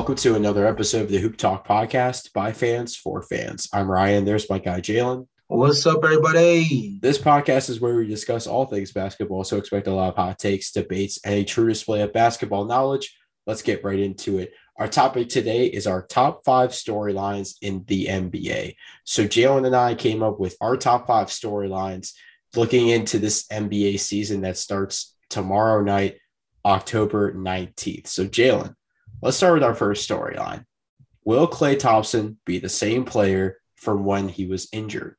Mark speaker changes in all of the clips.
Speaker 1: Welcome to another episode of the Hoop Talk podcast by fans for fans. I'm Ryan. There's my guy, Jalen.
Speaker 2: What's up, everybody?
Speaker 1: This podcast is where we discuss all things basketball, so expect a lot of hot takes, debates, and a true display of basketball knowledge. Let's get right into it. Our topic today is our top five storylines in the NBA. So, Jalen and I came up with our top five storylines looking into this NBA season that starts tomorrow night, October 19th. So, Jalen, Let's start with our first storyline. Will Klay Thompson be the same player from when he was injured?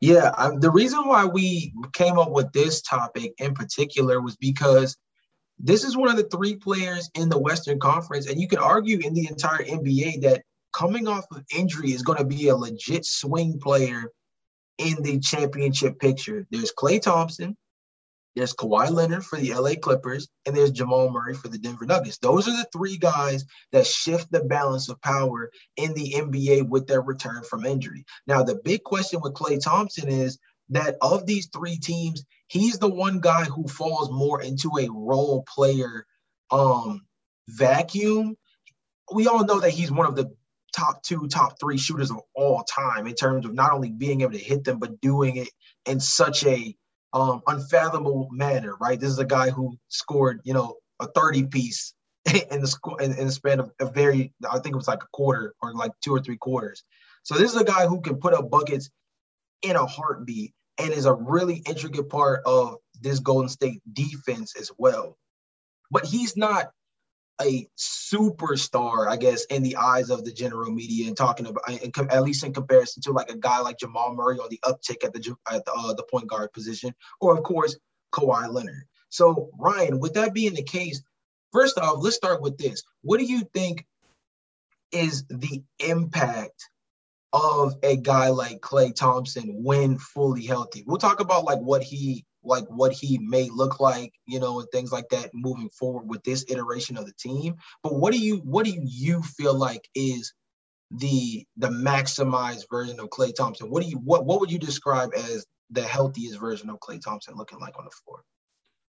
Speaker 2: Yeah, I, the reason why we came up with this topic in particular was because this is one of the three players in the Western Conference, and you could argue in the entire NBA that coming off of injury is going to be a legit swing player in the championship picture. There's Klay Thompson, there's Kawhi Leonard for the LA Clippers, and there's Jamal Murray for the Denver Nuggets. Those are the three guys that shift the balance of power in the NBA with their return from injury. Now, the big question with Klay Thompson is that of these three teams, he's the one guy who falls more into a role player um, vacuum. We all know that he's one of the top two, top three shooters of all time in terms of not only being able to hit them, but doing it in such a um, unfathomable manner, right? This is a guy who scored, you know, a 30 piece in the in, in the span of a very, I think it was like a quarter or like two or three quarters. So this is a guy who can put up buckets in a heartbeat and is a really intricate part of this Golden State defense as well. But he's not a superstar, I guess, in the eyes of the general media and talking about, at least in comparison to like a guy like Jamal Murray on the uptick at the at the, uh, the point guard position, or of course Kawhi Leonard. So Ryan, with that being the case, first off, let's start with this. What do you think is the impact of a guy like Klay Thompson when fully healthy? We'll talk about like what he like what he may look like, you know, and things like that moving forward with this iteration of the team. But what do you what do you feel like is the the maximized version of Klay Thompson? What do you what what would you describe as the healthiest version of Klay Thompson looking like on the floor?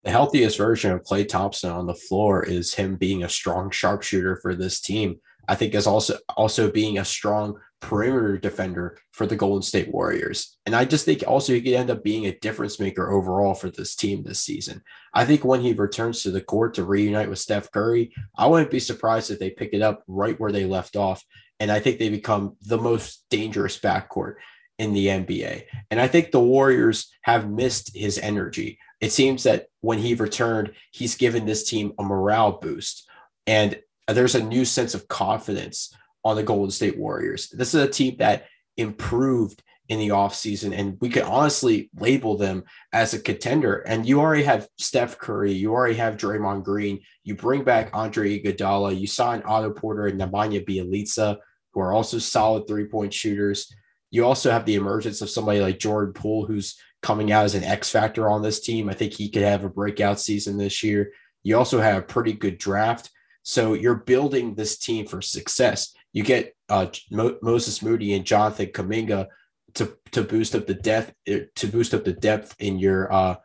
Speaker 1: The healthiest version of Klay Thompson on the floor is him being a strong sharpshooter for this team. I think is also also being a strong perimeter defender for the Golden State Warriors. And I just think also he could end up being a difference maker overall for this team this season. I think when he returns to the court to reunite with Steph Curry, I wouldn't be surprised if they pick it up right where they left off. And I think they become the most dangerous backcourt in the NBA. And I think the Warriors have missed his energy. It seems that when he returned, he's given this team a morale boost. And there's a new sense of confidence on the Golden State Warriors. This is a team that improved in the offseason, and we could honestly label them as a contender. And you already have Steph Curry, you already have Draymond Green, you bring back Andre Iguodala, you sign Otto Porter and Nemanja Bjelica, who are also solid three point shooters. You also have the emergence of somebody like Jordan Poole, who's coming out as an X factor on this team. I think he could have a breakout season this year. You also have a pretty good draft. So you're building this team for success. You get uh, Mo- Moses Moody and Jonathan Kuminga to to boost up the depth eh, to boost up the depth in your uh,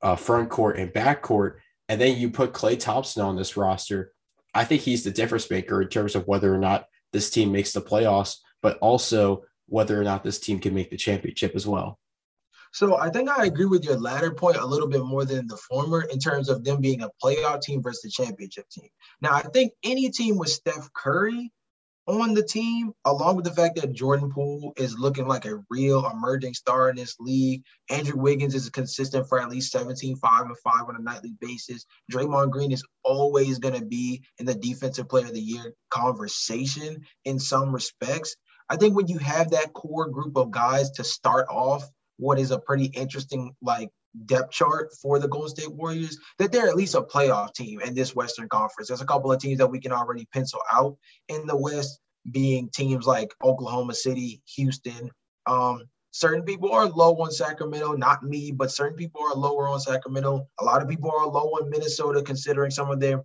Speaker 1: uh, front court and back court, and then you put Klay Thompson on this roster. I think he's the difference maker in terms of whether or not this team makes the playoffs, but also whether or not this team can make the championship as well.
Speaker 2: So I think I agree with your latter point a little bit more than the former in terms of them being a playoff team versus the championship team. Now I think any team with Steph Curry on the team, along with the fact that Jordan Poole is looking like a real emerging star in this league. Andrew Wiggins is consistent for at least 17, 5, and 5 on a nightly basis. Draymond Green is always going to be in the defensive player of the year conversation in some respects. I think when you have that core group of guys to start off what is a pretty interesting like depth chart for the Golden State Warriors that they're at least a playoff team in this Western Conference. There's a couple of teams that we can already pencil out in the West, being teams like Oklahoma City, Houston. Um, certain people are low on Sacramento, not me, but certain people are lower on Sacramento. A lot of people are low on Minnesota, considering some of their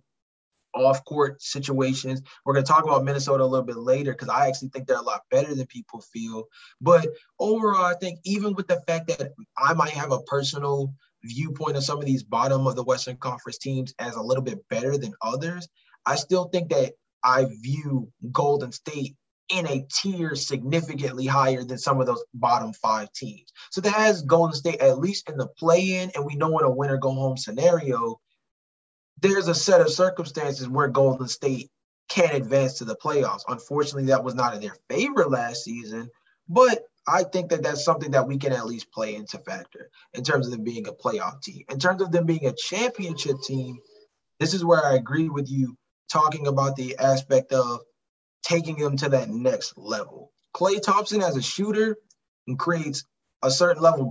Speaker 2: off court situations. We're going to talk about Minnesota a little bit later because I actually think they're a lot better than people feel. But overall, I think even with the fact that I might have a personal viewpoint of some of these bottom of the Western Conference teams as a little bit better than others, I still think that I view Golden State in a tier significantly higher than some of those bottom five teams. So that has Golden State at least in the play in, and we know in a winner go home scenario, there's a set of circumstances where Golden State can advance to the playoffs. Unfortunately, that was not in their favor last season, but I think that that's something that we can at least play into factor in terms of them being a playoff team. In terms of them being a championship team, this is where I agree with you talking about the aspect of taking them to that next level. Klay Thompson as a shooter and creates a certain level,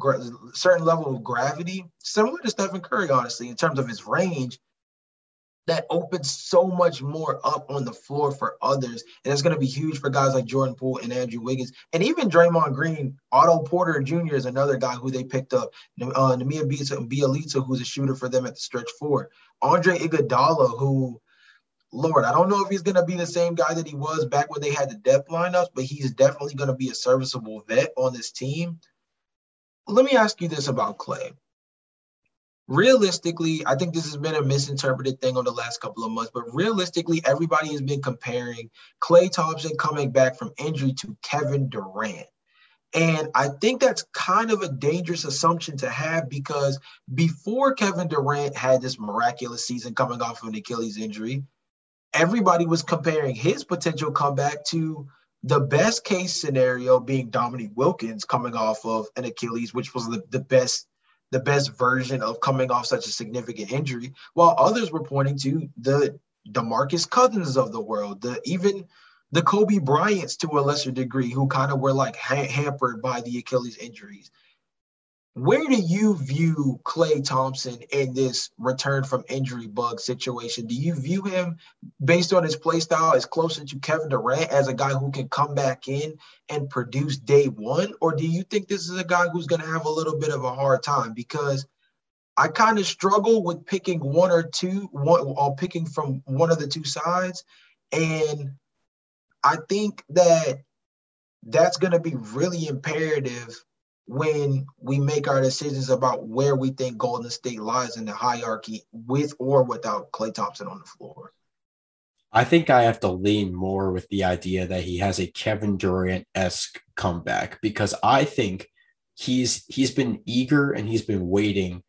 Speaker 2: certain level of gravity, similar to Stephen Curry, honestly, in terms of his range, that opens so much more up on the floor for others. And it's going to be huge for guys like Jordan Poole and Andrew Wiggins. And even Draymond Green, Otto Porter Jr. is another guy who they picked up. Uh, Nemanja Bjelica, who's a shooter for them at the stretch four. Andre Iguodala, who Lord, I don't know if he's going to be the same guy that he was back when they had the depth lineups, but he's definitely going to be a serviceable vet on this team. Let me ask you this about Klay. Realistically, I think this has been a misinterpreted thing on the last couple of months, but realistically, everybody has been comparing Klay Thompson coming back from injury to Kevin Durant. And I think that's kind of a dangerous assumption to have because before Kevin Durant had this miraculous season coming off of an Achilles injury, everybody was comparing his potential comeback to the best case scenario being Dominique Wilkins coming off of an Achilles, which was the, the best the best version of coming off such a significant injury, while others were pointing to the DeMarcus Cousins of the world, the even the Kobe Bryants to a lesser degree, who kind of were like ha- hampered by the Achilles injuries. Where do you view Klay Thompson in this return from injury bug situation? Do you view him based on his play style as closer to Kevin Durant as a guy who can come back in and produce day one? Or do you think this is a guy who's going to have a little bit of a hard time? Because I kind of struggle with picking one or two, one or picking from one of the two sides. And I think that that's going to be really imperative when we make our decisions about where we think Golden State lies in the hierarchy with or without Klay Thompson on the floor.
Speaker 1: I think I have to lean more with the idea that he has a Kevin Durant esque comeback because I think he's he's been eager and he's been waiting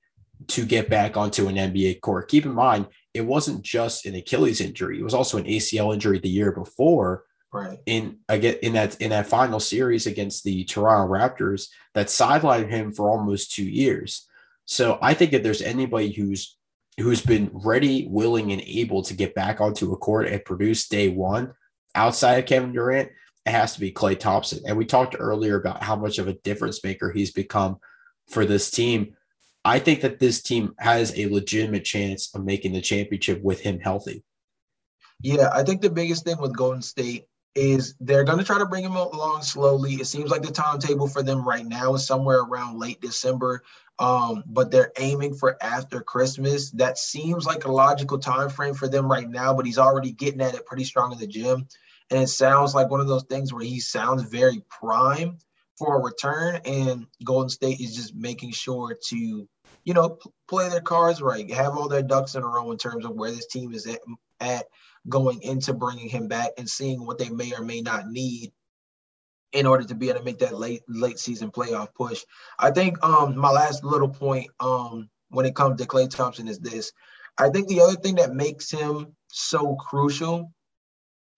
Speaker 1: to get back onto an NBA court. Keep in mind, it wasn't just an Achilles injury; it was also an ACL injury the year before
Speaker 2: right.
Speaker 1: in again in that in that final series against the Toronto Raptors that sidelined him for almost two years. So I think if there's anybody who's who's been ready, willing, and able to get back onto a court and produce day one outside of Kevin Durant, it has to be Klay Thompson. And we talked earlier about how much of a difference maker he's become for this team. I think that this team has a legitimate chance of making the championship with him healthy.
Speaker 2: Yeah, I think the biggest thing with Golden State is they're going to try to bring him along slowly. It seems like the timetable for them right now is somewhere around late December, um, but they're aiming for after Christmas. That seems like a logical time frame for them right now. But he's already getting at it pretty strong in the gym, and it sounds like one of those things where he sounds very prime for a return. And Golden State is just making sure to you know play their cards right, have all their ducks in a row in terms of where this team is at, at going into bringing him back and seeing what they may or may not need in order to be able to make that late late season playoff push. I think um my last little point um when it comes to Klay Thompson is this. I think the other thing that makes him so crucial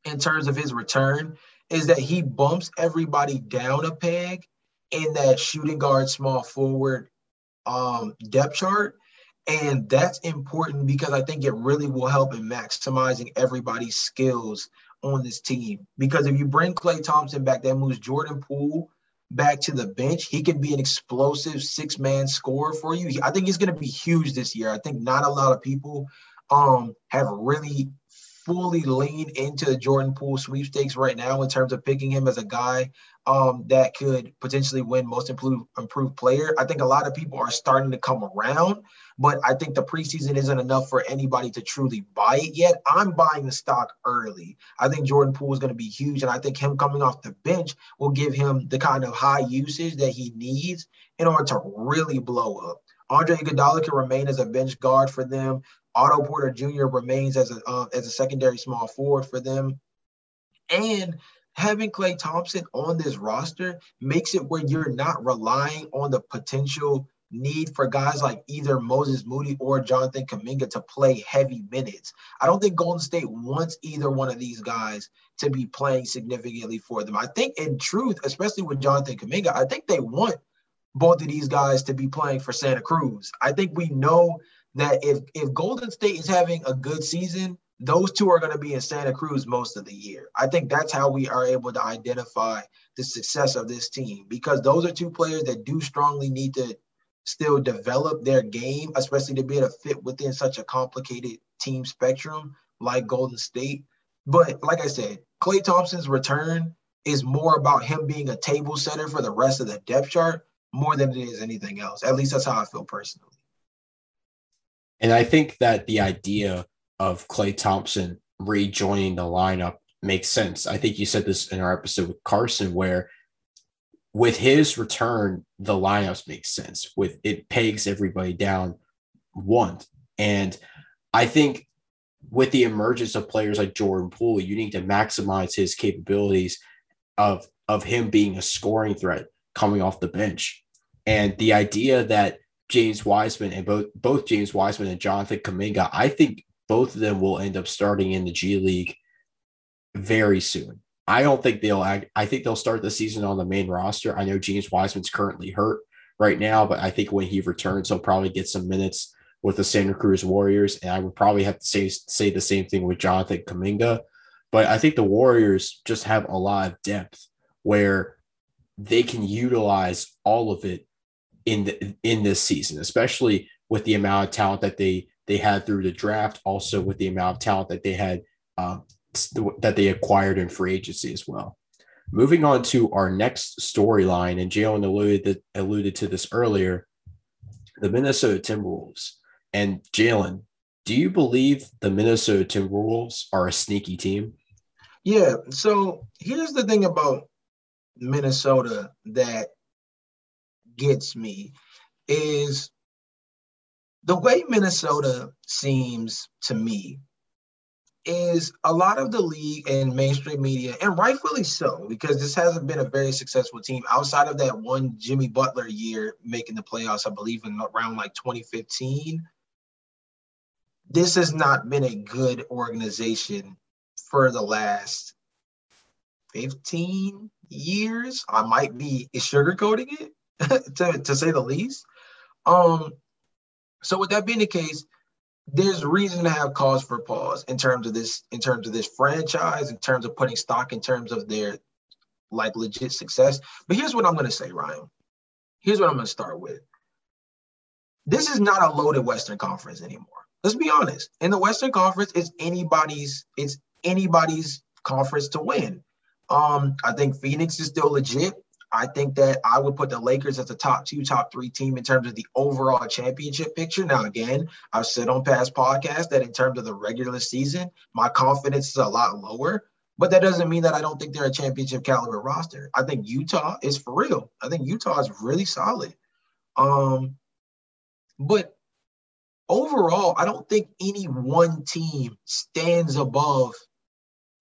Speaker 2: in terms of his return is that he bumps everybody down a peg in that shooting guard small forward um depth chart and that's important because I think it really will help in maximizing everybody's skills on this team. Because if you bring Klay Thompson back, that moves Jordan Poole back to the bench. He can be an explosive six man scorer for you. I think he's going to be huge this year. I think not a lot of people um, have really fully leaned into the Jordan Poole sweepstakes right now in terms of picking him as a guy um, that could potentially win most improved improved player. I think a lot of people are starting to come around, but I think the preseason isn't enough for anybody to truly buy it yet. I'm buying the stock early. I think Jordan Poole is going to be huge, and I think him coming off the bench will give him the kind of high usage that he needs in order to really blow up. Andre Iguodala can remain as a bench guard for them. Otto Porter Jr. remains as a uh, as a secondary small forward for them, and having Klay Thompson on this roster makes it where you're not relying on the potential need for guys like either Moses Moody or Jonathan Kuminga to play heavy minutes. I don't think Golden State wants either one of these guys to be playing significantly for them. I think, in truth, especially with Jonathan Kuminga, I think they want both of these guys to be playing for Santa Cruz. I think we know that if if Golden State is having a good season, those two are going to be in Santa Cruz most of the year. I think that's how we are able to identify the success of this team because those are two players that do strongly need to still develop their game, especially to be able to fit within such a complicated team spectrum like Golden State. But like I said, Klay Thompson's return is more about him being a table setter for the rest of the depth chart more than it is anything else. At least that's how I feel personally.
Speaker 1: And I think that the idea of Klay Thompson rejoining the lineup makes sense. I think you said this in our episode with Carson, where with his return, the lineups make sense. With it pegs everybody down one. And I think with the emergence of players like Jordan Poole, you need to maximize his capabilities of of him being a scoring threat coming off the bench. And the idea that James Wiseman and both both James Wiseman and Jonathan Kuminga, I think both of them will end up starting in the G League very soon. I don't think they'll act, I think they'll start the season on the main roster. I know James Wiseman's currently hurt right now, but I think when he returns, he'll probably get some minutes with the Santa Cruz Warriors. And I would probably have to say say the same thing with Jonathan Kuminga. But I think the Warriors just have a lot of depth where they can utilize all of it in the, in this season, especially with the amount of talent that they they had through the draft, also with the amount of talent that they had um, that they acquired in free agency as well. Moving on to our next storyline, and Jalen alluded alluded to this earlier, the Minnesota Timberwolves. And Jalen, do you believe the Minnesota Timberwolves are a sneaky team?
Speaker 2: Yeah. So here's the thing about Minnesota that gets me is the way Minnesota seems to me is a lot of the league and mainstream media, and rightfully so, because this hasn't been a very successful team outside of that one Jimmy Butler year making the playoffs, I believe, in around like 2015. This has not been a good organization for the last 15 years. I might be sugarcoating it to, to say the least. Um, so with that being the case, there's reason to have cause for pause in terms of this, in terms of this franchise, in terms of putting stock, in terms of their like legit success. But here's what I'm gonna say, Ryan. Here's what I'm gonna start with. This is not a loaded Western Conference anymore. Let's be honest. In the Western Conference, it's anybody's, it's anybody's conference to win. Um, I think Phoenix is still legit. I think that I would put the Lakers as a top two, top three team in terms of the overall championship picture. Now, again, I've said on past podcasts that in terms of the regular season, my confidence is a lot lower. But that doesn't mean that I don't think they're a championship caliber roster. I think Utah is for real. I think Utah is really solid. Um, but overall, I don't think any one team stands above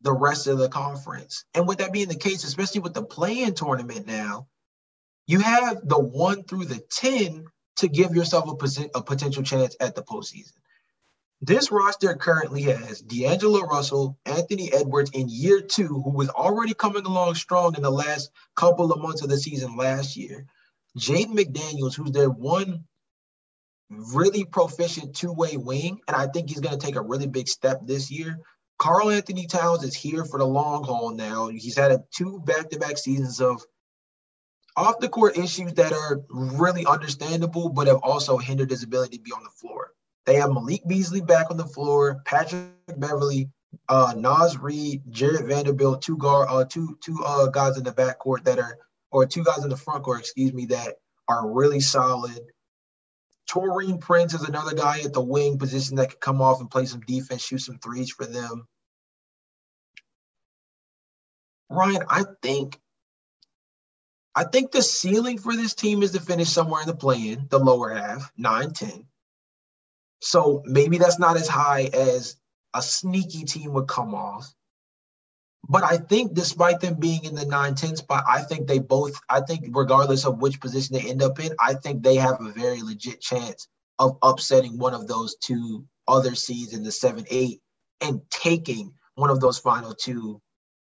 Speaker 2: the rest of the conference. And with that being the case, especially with the play-in tournament now, you have the one through the 10 to give yourself a, a potential chance at the postseason. This roster currently has D'Angelo Russell, Anthony Edwards in year two, who was already coming along strong in the last couple of months of the season last year. Jaden McDaniels, who's their one really proficient two-way wing, and I think he's going to take a really big step this year. Karl-Anthony Towns is here for the long haul now. He's had a two back-to-back seasons of off the court issues that are really understandable, but have also hindered his ability to be on the floor. They have Malik Beasley back on the floor, Patrick Beverley, uh, Naz Reid, Jarred Vanderbilt, two guard, uh, two two uh, guys in the backcourt that are, or two guys in the front court, excuse me, that are really solid. Taurean Prince is another guy at the wing position that could come off and play some defense, shoot some threes for them. Ryan, I think I think the ceiling for this team is to finish somewhere in the play-in, the lower half, 9, 10. So maybe that's not as high as a sneaky team would come off. But I think despite them being in the 9-10 spot, I think they both, I think regardless of which position they end up in, I think they have a very legit chance of upsetting one of those two other seeds in the 7-8 and taking one of those final two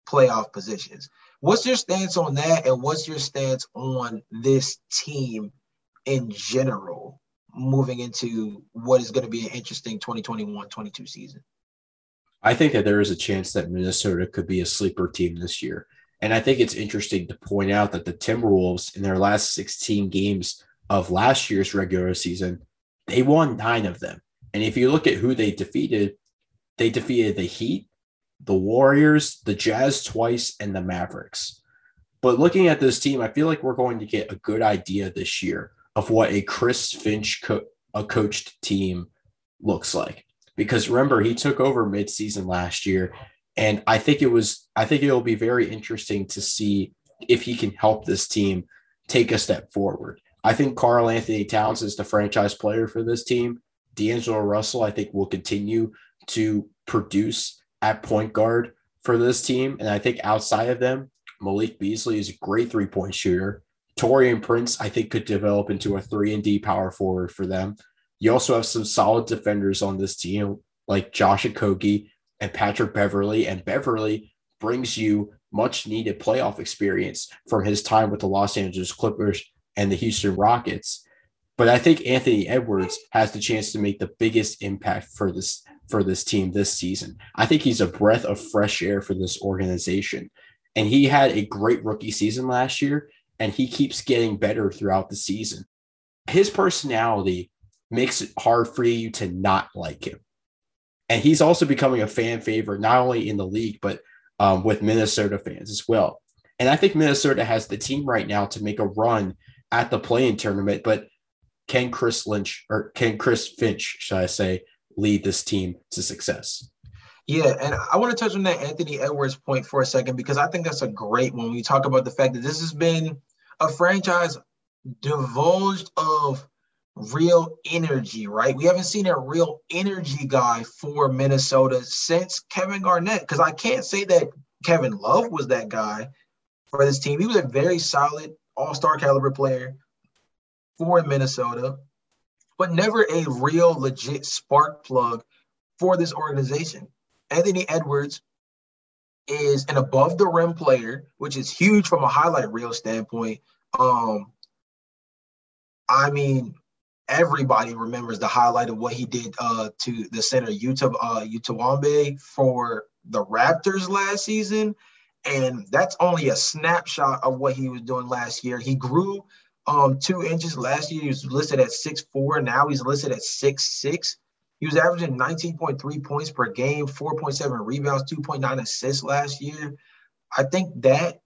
Speaker 2: playoff positions. What's your stance on that? And what's your stance on this team in general moving into what is going to be an interesting 2021 22 season?
Speaker 1: I think that there is a chance that Minnesota could be a sleeper team this year. And I think it's interesting to point out that the Timberwolves, in their last 16 games of last year's regular season, they won nine of them. And if you look at who they defeated, they defeated the Heat, the Warriors, the Jazz twice, and the Mavericks. But looking at this team, I feel like we're going to get a good idea this year of what a Chris Finch co- a coached team looks like because remember he took over midseason last year and I think it was I think it'll be very interesting to see if he can help this team take a step forward. I think Karl-Anthony Towns is the franchise player for this team. D'Angelo Russell, I think, will continue to produce at point guard for this team. And I think outside of them, Malik Beasley is a great three point shooter. Taurean Prince, I think, could develop into a three and D power forward for them. You also have some solid defenders on this team, like Josh Okogie and Patrick Beverley. And Beverley brings you much needed playoff experience from his time with the Los Angeles Clippers and the Houston Rockets. But I think Anthony Edwards has the chance to make the biggest impact for this for this team this season. I think he's a breath of fresh air for this organization. And he had a great rookie season last year, and he keeps getting better throughout the season. His personality makes it hard for you to not like him. And he's also becoming a fan favorite, not only in the league, but um, with Minnesota fans as well. And I think Minnesota has the team right now to make a run at the play-in tournament. But can Chris Lynch or can Chris Finch, should I say, lead this team to success?
Speaker 2: Yeah, and I want to touch on that Anthony Edwards point for a second because I think that's a great one. We talk about the fact that this has been a franchise divulged of real energy, right? We haven't seen a real energy guy for Minnesota since Kevin Garnett. Because I can't say that Kevin Love was that guy for this team. He was a very solid all-star caliber player for Minnesota, but never a real legit spark plug for this organization. Anthony Edwards is an above the rim player, which is huge from a highlight reel standpoint. Um, I mean, everybody remembers the highlight of what he did uh, to the center Yuta uh, Watanabe for the Raptors last season, and that's only a snapshot of what he was doing last year. He grew um, two inches last year. He was listed at six four. Now he's listed at six six. He was averaging 19.3 points per game, 4.7 rebounds, 2.9 assists last year. I think that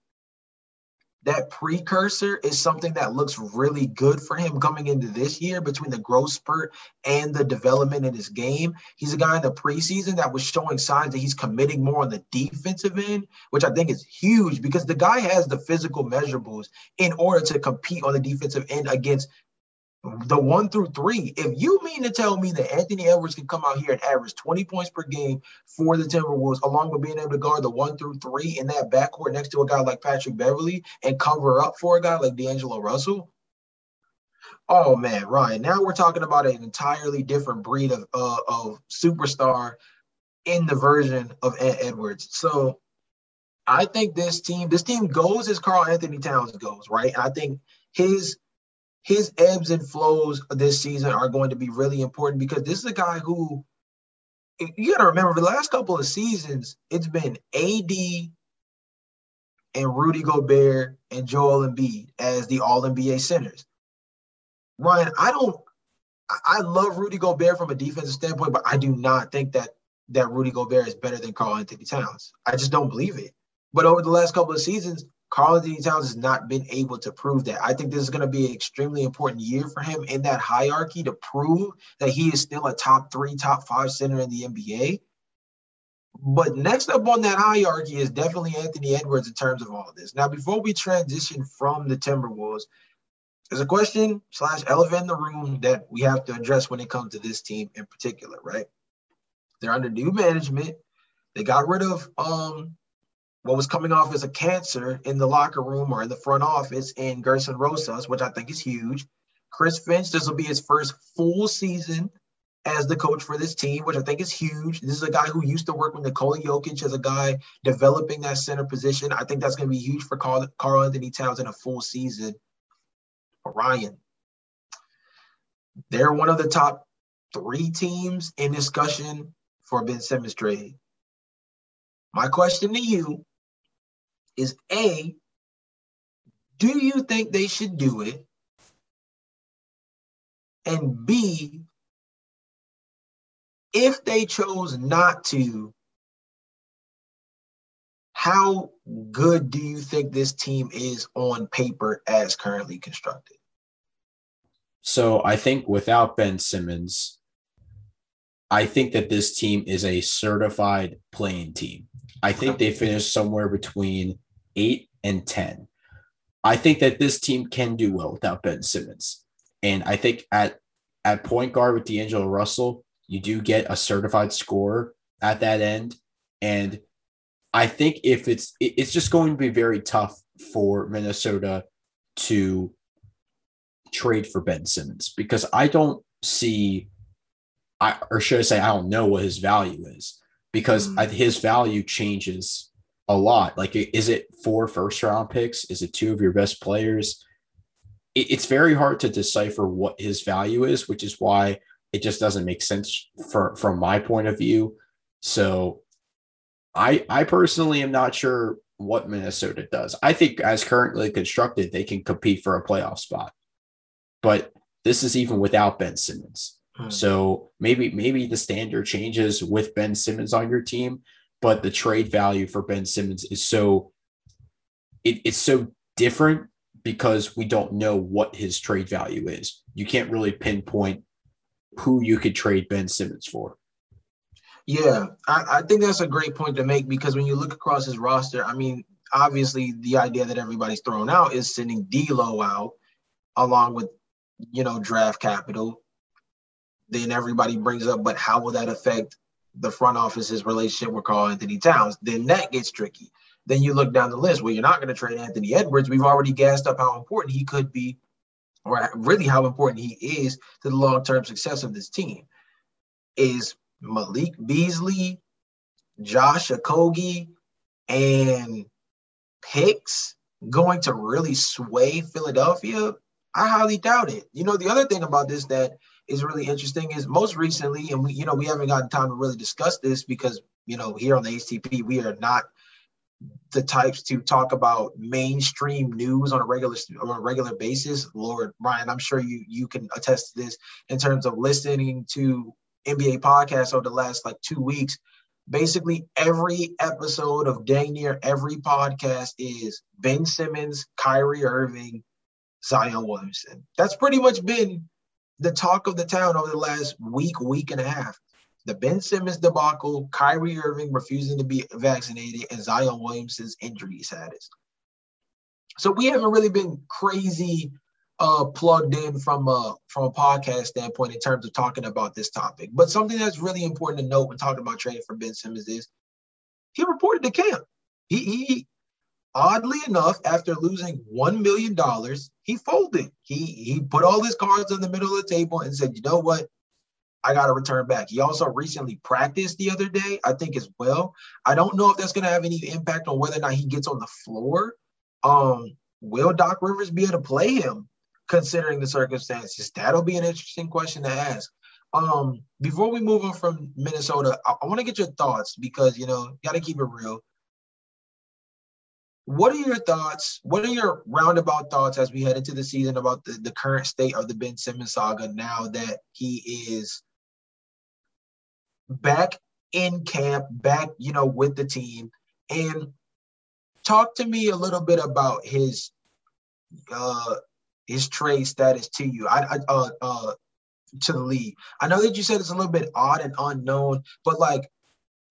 Speaker 2: that precursor is something that looks really good for him coming into this year between the growth spurt and the development in his game. He's a guy in the preseason that was showing signs that he's committing more on the defensive end, which I think is huge because the guy has the physical measurables in order to compete on the defensive end against the one through three. If you mean to tell me that Anthony Edwards can come out here and average 20 points per game for the Timberwolves, along with being able to guard the one through three in that backcourt next to a guy like Patrick Beverley and cover up for a guy like D'Angelo Russell. Oh man, Ryan. Now we're talking about an entirely different breed of uh, of superstar in the version of Ed Edwards. So I think this team, this team goes as Karl-Anthony Towns goes, right? I think his his ebbs and flows this season are going to be really important because this is a guy who you got to remember the last couple of seasons, it's been AD and Rudy Gobert and Joel Embiid as the All NBA centers. Ryan, I don't. I love Rudy Gobert from a defensive standpoint, but I do not think that that Rudy Gobert is better than Karl-Anthony Towns. I just don't believe it. But over the last couple of seasons, Karl-Anthony Towns has not been able to prove that. I think this is going to be an extremely important year for him in that hierarchy to prove that he is still a top three, top five center in the NBA. But next up on that hierarchy is definitely Anthony Edwards in terms of all of this. Now, before we transition from the Timberwolves, there's a question slash elephant in the room that we have to address when it comes to this team in particular, right? They're under new management. They got rid of um what was coming off as a cancer in the locker room or in the front office in Gerson Rosas, which I think is huge. Chris Finch, this will be his first full season as the coach for this team, which I think is huge. This is a guy who used to work with Nikola Jokic as a guy developing that center position. I think that's going to be huge for Karl, Carl Anthony Towns in a full season. Ryan, they're one of the top three teams in discussion for Ben Simmons trade. My question to you is A, do you think they should do it? And B, if they chose not to, how good do you think this team is on paper as currently constructed?
Speaker 1: So I think without Ben Simmons, I think that this team is a certified play-in team. I think they finished somewhere between eight and 10. I think that this team can do well without Ben Simmons. And I think at, at point guard with D'Angelo Russell, you do get a certified scorer at that end. And I think if it's it's just going to be very tough for Minnesota to trade for Ben Simmons because I don't see I or should I say I don't know what his value is because mm. his value changes a lot. Like, is it four first round picks? Is it two of your best players? It, it's very hard to decipher what his value is, which is why it just doesn't make sense for, from my point of view. So, I I personally am not sure what Minnesota does. I think as currently constructed, they can compete for a playoff spot. But this is even without Ben Simmons. Hmm. So maybe maybe the standard changes with Ben Simmons on your team, but the trade value for Ben Simmons is so it, it's so different because we don't know what his trade value is. You can't really pinpoint who you could trade Ben Simmons for.
Speaker 2: Yeah, I, I think that's a great point to make because when you look across his roster, I mean, obviously the idea that everybody's thrown out is sending D'Lo out along with you know draft capital. Then everybody brings up, but how will that affect the front office's relationship with Karl-Anthony Towns, then that gets tricky. Then you look down the list Well, you're not going to trade Anthony Edwards. We've already gassed up how important he could be, or really how important he is to the long term success of this team. Is Malik Beasley, Josh Okogie, and picks going to really sway Philadelphia? I highly doubt it. You know, the other thing about this that is really interesting is most recently, and we, you know, we haven't gotten time to really discuss this because, you know, here on the HTP, we are not the types to talk about mainstream news on a regular on a regular basis. Lord Brian, I'm sure you you can attest to this in terms of listening to NBA podcasts over the last like two weeks. Basically, every episode of dang near every podcast is Ben Simmons, Kyrie Irving, Zion Williamson. That's pretty much been the talk of the town over the last week, week and a half. The Ben Simmons debacle, Kyrie Irving refusing to be vaccinated, and Zion Williamson's injury status. So we haven't really been crazy uh, plugged in from a from a podcast standpoint in terms of talking about this topic. But something that's really important to note when talking about trading for Ben Simmons is he reported to camp. He he oddly enough, after losing $1 million, he folded. He he put all his cards on the middle of the table and said, you know what? I got to return back. He also recently practiced the other day, I think as well. I don't know if that's going to have any impact on whether or not he gets on the floor. Um, will Doc Rivers be able to play him considering the circumstances? That'll be an interesting question to ask. Um, before we move on from Minnesota, I, I want to get your thoughts because you know, you got to keep it real. What are your thoughts? What are your roundabout thoughts as we head into the season about the, the current state of the Ben Simmons saga now that he is back in camp, back, you know, with the team? And talk to me a little bit about his uh his trade status to you. I, I uh uh to the league. I know that you said it's a little bit odd and unknown, but like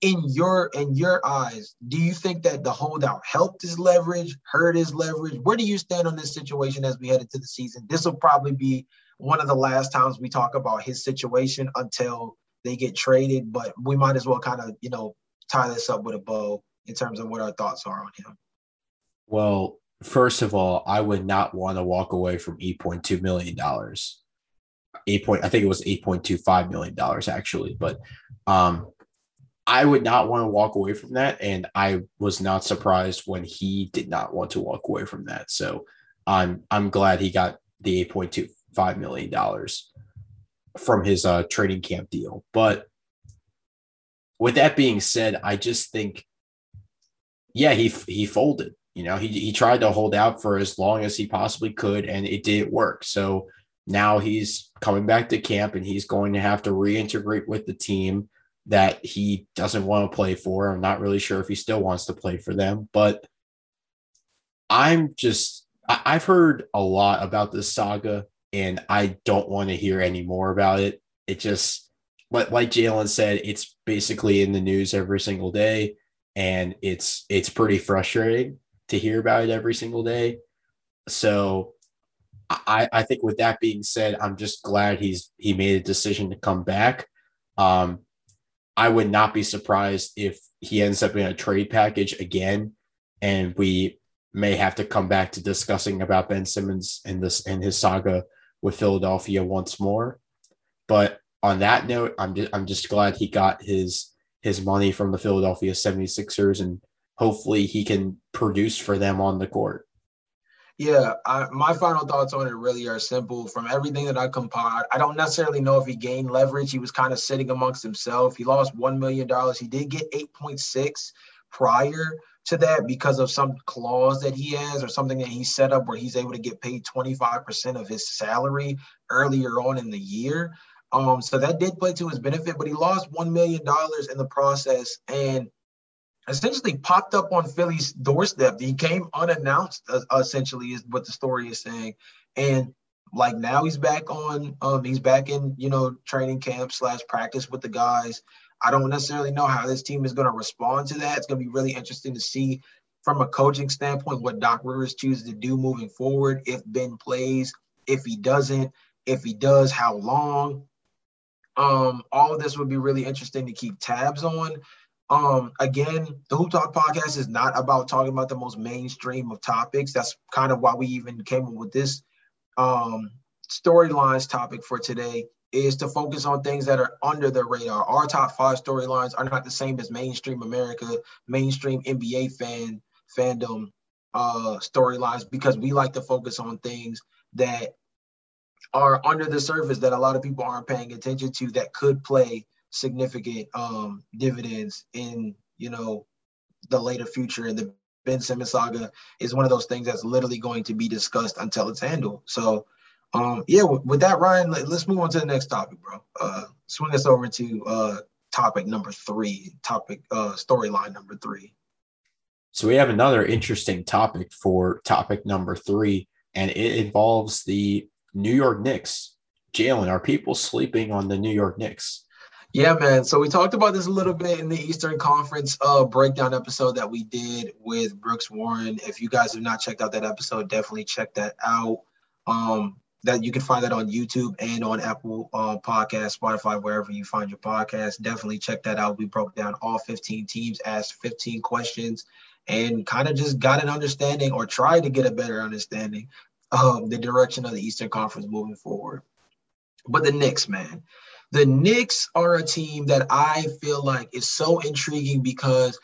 Speaker 2: in your in your eyes, do you think that the holdout helped his leverage, hurt his leverage? Where do you stand on this situation as we head into the season? This will probably be one of the last times we talk about his situation until they get traded, but we might as well kind of, you know, tie this up with a bow in terms of what our thoughts are on him.
Speaker 1: Well, first of all, I would not want to walk away from $8.2 million. Eight point, I think it was $8.25 million actually, but um, I would not want to walk away from that. And I was not surprised when he did not want to walk away from that. So I'm I'm glad he got the $8.25 million from his uh, training camp deal. But with that being said, I just think, yeah, he he folded. You know, he he tried to hold out for as long as he possibly could, and it didn't work. So now he's coming back to camp, and he's going to have to reintegrate with the team that he doesn't want to play for. I'm not really sure if he still wants to play for them, but I'm just I've heard a lot about this saga and I don't want to hear any more about it. It just, like, like Jalen said, it's basically in the news every single day, and it's it's pretty frustrating to hear about it every single day. So, I I think with that being said, I'm just glad he's he made a decision to come back. Um, I would not be surprised if he ends up in a trade package again, and we may have to come back to discussing about Ben Simmons and this and his saga with Philadelphia once more. But on that note, I'm just, I'm just glad he got his his money from the Philadelphia 76ers and hopefully he can produce for them on the court.
Speaker 2: Yeah, I, my final thoughts on it really are simple. From everything that I compiled, I don't necessarily know if he gained leverage. He was kind of sitting amongst himself. He lost $1 million. He did get 8.6 prior to that because of some clause that he has or something that he set up where he's able to get paid 25% of his salary earlier on in the year. Um, so that did play to his benefit, but he lost $1 million in the process and essentially popped up on Philly's doorstep. He came unannounced, uh, essentially, is what the story is saying. And like now he's back on, um, he's back in, you know, training camp slash practice with the guys. I don't necessarily know how this team is going to respond to that. It's going to be really interesting to see from a coaching standpoint what Doc Rivers chooses to do moving forward. If Ben plays, if he doesn't, if he does, how long. Um, all of this would be really interesting to keep tabs on. Um, again, the Hoop Talk podcast is not about talking about the most mainstream of topics. That's kind of why we even came up with this um storylines topic for today is to focus on things that are under the radar. Our top five storylines are not the same as mainstream America, mainstream NBA fan fandom uh, storylines because we like to focus on things that are under the surface that a lot of people aren't paying attention to that could play significant um, dividends in you know the later future and the Ben Simmons saga is one of those things that's literally going to be discussed until it's handled. So um, yeah, with that, Ryan, let, us move on to the next topic, bro. Uh, swing us over to uh, topic number three, topic uh, storyline number three.
Speaker 1: So we have another interesting topic for topic number three, and it involves the New York Knicks. Jalen, are people sleeping on the New York Knicks?
Speaker 2: Yeah, man. So we talked about this a little bit in the Eastern Conference uh, breakdown episode that we did with Brooks Warren. If you guys have not checked out that episode, definitely check that out. Um, that you can find that on YouTube and on Apple uh, Podcast, Spotify, wherever you find your podcast. Definitely check that out. We broke down all 15 teams, asked 15 questions, and kind of just got an understanding or tried to get a better understanding of the direction of the Eastern Conference moving forward. But the Knicks, man, the Knicks are a team that I feel like is so intriguing because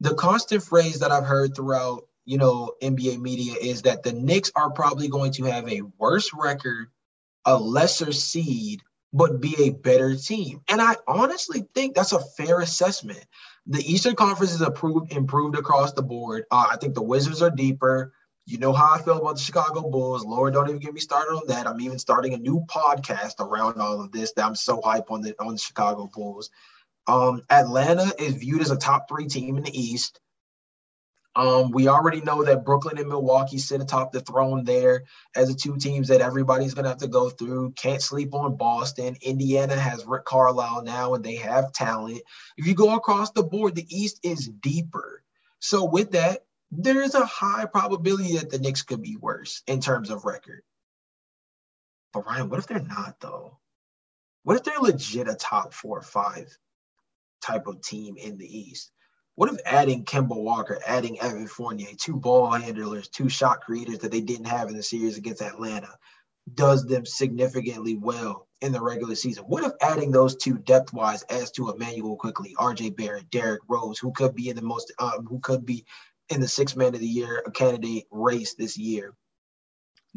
Speaker 2: the constant phrase that I've heard throughout you know, NBA media is that the Knicks are probably going to have a worse record, a lesser seed, but be a better team. And I honestly think that's a fair assessment. The Eastern Conference is improved, improved across the board. Uh, I think the Wizards are deeper. You know how I feel about the Chicago Bulls. Lord, don't even get me started on that. I'm even starting a new podcast around all of this that I'm so hype on the on the Chicago Bulls. Um, Atlanta is viewed as a top three team in the East. Um, we already know that Brooklyn and Milwaukee sit atop the throne there as the two teams that everybody's going to have to go through. Can't sleep on Boston. Indiana has Rick Carlisle now, and they have talent. If you go across the board, the East is deeper. So, with that, there is a high probability that the Knicks could be worse in terms of record. But, Ryan, what if they're not, though? What if they're legit a top four or five type of team in the East? What if adding Kemba Walker, adding Evan Fournier, two ball handlers, two shot creators that they didn't have in the series against Atlanta, does them significantly well in the regular season? What if adding those two depth wise as to Immanuel Quickley, RJ Barrett, Derrick Rose, who could be in the most, um, who could be in the six man of the year a candidate race this year,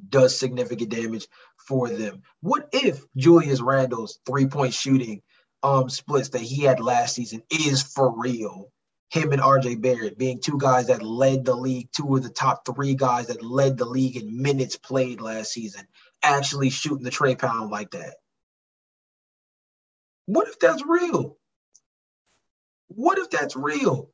Speaker 2: does significant damage for them? What if Julius Randle's three point shooting um, splits that he had last season is for real? him and RJ Barrett being two guys that led the league, two of the top three guys that led the league in minutes played last season, actually shooting the Trey Pound like that. What if that's real? What if that's real?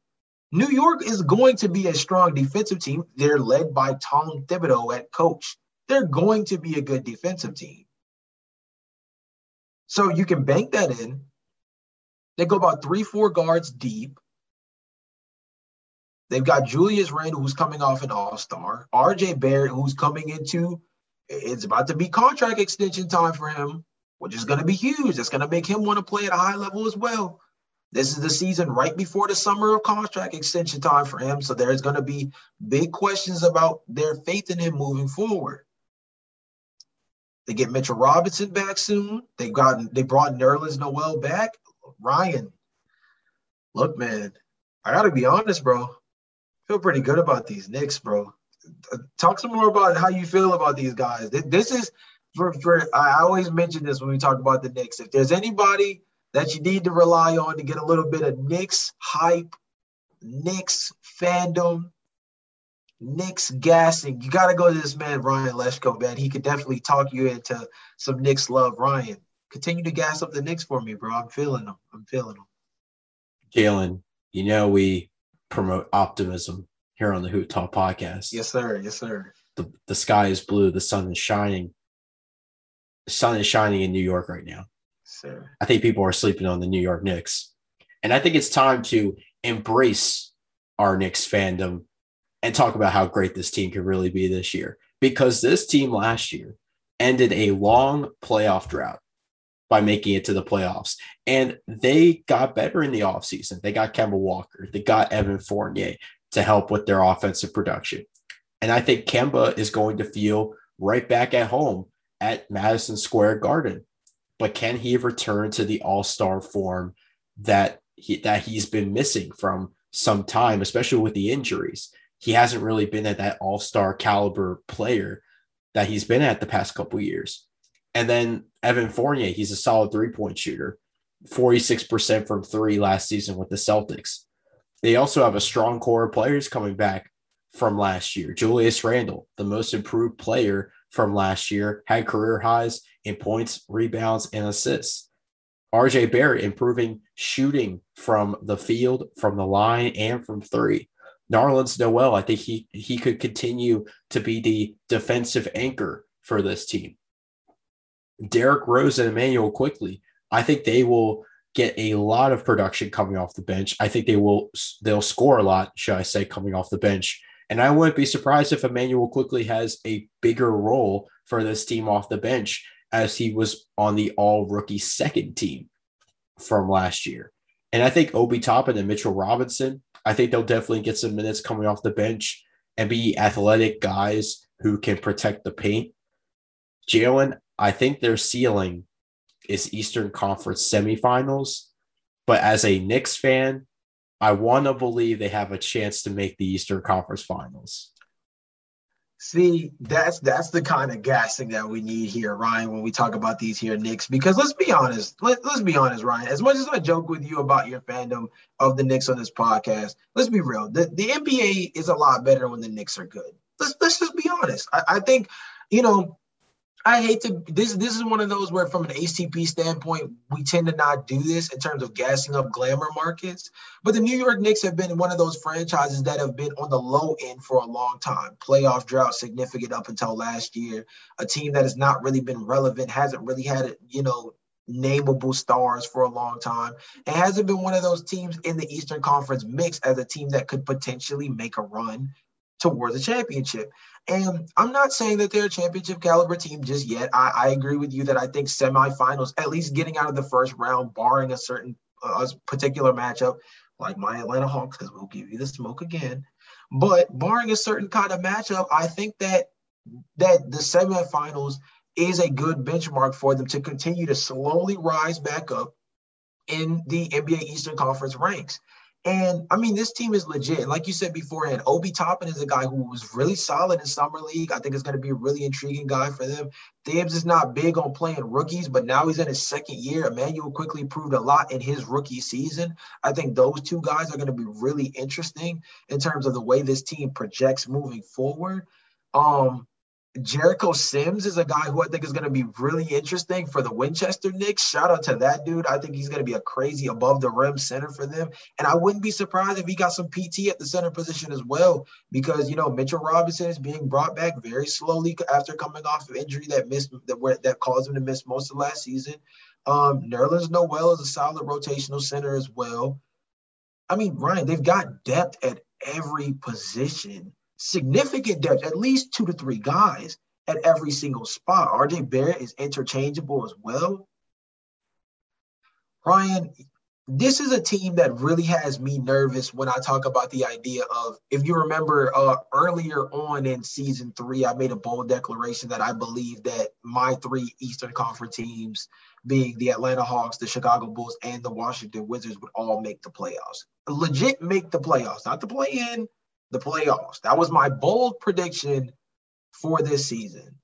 Speaker 2: New York is going to be a strong defensive team. They're led by Tom Thibodeau at coach. They're going to be a good defensive team. So you can bank that in. They go about three, four guards deep. They've got Julius Randle, who's coming off an All Star. RJ Barrett, who's coming into it's about to be contract extension time for him, which is going to be huge. That's going to make him want to play at a high level as well. This is the season right before the summer of contract extension time for him. So there's going to be big questions about their faith in him moving forward. They get Mitchell Robinson back soon. They got they brought Nerlens Noel back. Ryan, look, man, I gotta be honest, bro feel pretty good about these Knicks, bro. Uh, talk some more about how you feel about these guys. This is for, for I always mention this when we talk about the Knicks. If there's anybody that you need to rely on to get a little bit of Knicks hype, Knicks fandom, Knicks gassing, you got to go to this man, Ryan Leshko, man. He could definitely talk you into some Knicks love. Ryan, continue to gas up the Knicks for me, bro. I'm feeling them. I'm feeling them.
Speaker 1: Jalen, you know, we promote optimism here on the Hoop Talk podcast.
Speaker 2: Yes, sir. Yes, sir.
Speaker 1: The, the sky is blue. The sun is shining. The sun is shining in New York right now.
Speaker 2: Sir.
Speaker 1: I think people are sleeping on the New York Knicks. And I think it's time to embrace our Knicks fandom and talk about how great this team could really be this year. Because this team last year ended a long playoff drought by making it to the playoffs. And they got better in the offseason. They got Kemba Walker, they got Evan Fournier to help with their offensive production. And I think Kemba is going to feel right back at home at Madison Square Garden. But can he return to the all-star form that he that he's been missing from some time, especially with the injuries? He hasn't really been at that all-star caliber player that he's been at the past couple years. And then Evan Fournier, he's a solid three point shooter, 46% from three last season with the Celtics. They also have a strong core of players coming back from last year. Julius Randle, the most improved player from last year, had career highs in points, rebounds, and assists. RJ Barrett improving shooting from the field, from the line, and from three. Nerlens Noel, I think he he could continue to be the defensive anchor for this team. Derrick Rose and Immanuel Quickley, I think they will get a lot of production coming off the bench. I think they will they'll score a lot, should I say, coming off the bench. And I wouldn't be surprised if Immanuel Quickley has a bigger role for this team off the bench as he was on the all rookie second team from last year. And I think Obi Toppin and Mitchell Robinson, I think they'll definitely get some minutes coming off the bench and be athletic guys who can protect the paint. Jalen, I think their ceiling is Eastern Conference semifinals. But as a Knicks fan, I want to believe they have a chance to make the Eastern Conference Finals.
Speaker 2: See, that's that's the kind of gassing that we need here, Ryan, when we talk about these here Knicks. Because let's be honest, let, let's be honest, Ryan. As much as I joke with you about your fandom of the Knicks on this podcast, let's be real. The, the NBA is a lot better when the Knicks are good. Let's let's just be honest. I, I think, you know, I hate to this this is one of those where from an HTP standpoint, we tend to not do this in terms of gassing up glamour markets. But the New York Knicks have been one of those franchises that have been on the low end for a long time. Playoff drought significant up until last year. A team that has not really been relevant, hasn't really had, you know, nameable stars for a long time. It hasn't been one of those teams in the Eastern Conference mix as a team that could potentially make a run towards a championship. And I'm not saying that they're a championship caliber team just yet. I, I agree with you that I think semifinals, at least getting out of the first round, barring a certain uh, particular matchup, like my Atlanta Hawks, because we'll give you the smoke again. But barring a certain kind of matchup, I think that that the semifinals is a good benchmark for them to continue to slowly rise back up in the NBA Eastern Conference ranks. And I mean, this team is legit. Like you said beforehand, Obi Toppin is a guy who was really solid in summer league. I think it's going to be a really intriguing guy for them. Thibs is not big on playing rookies, but now he's in his second year. Immanuel Quickley proved a lot in his rookie season. I think those two guys are going to be really interesting in terms of the way this team projects moving forward. Um, Jericho Sims is a guy who I think is going to be really interesting for the Westchester Knicks. Shout out to that dude. I think he's going to be a crazy above the rim center for them. And I wouldn't be surprised if he got some PT at the center position as well, because you know Mitchell Robinson is being brought back very slowly after coming off of injury that missed that that caused him to miss most of last season. Um, Nerlens Noel is a solid rotational center as well. I mean, Ryan, they've got depth at every position significant depth, at least two to three guys at every single spot. RJ Barrett is interchangeable as well. Ryan, this is a team that really has me nervous when I talk about the idea of, if you remember uh, earlier on in season three, I made a bold declaration that I believe that my three Eastern Conference teams, being the Atlanta Hawks, the Chicago Bulls, and the Washington Wizards, would all make the playoffs. Legit make the playoffs, not the play in, the playoffs. That was my bold prediction for this season.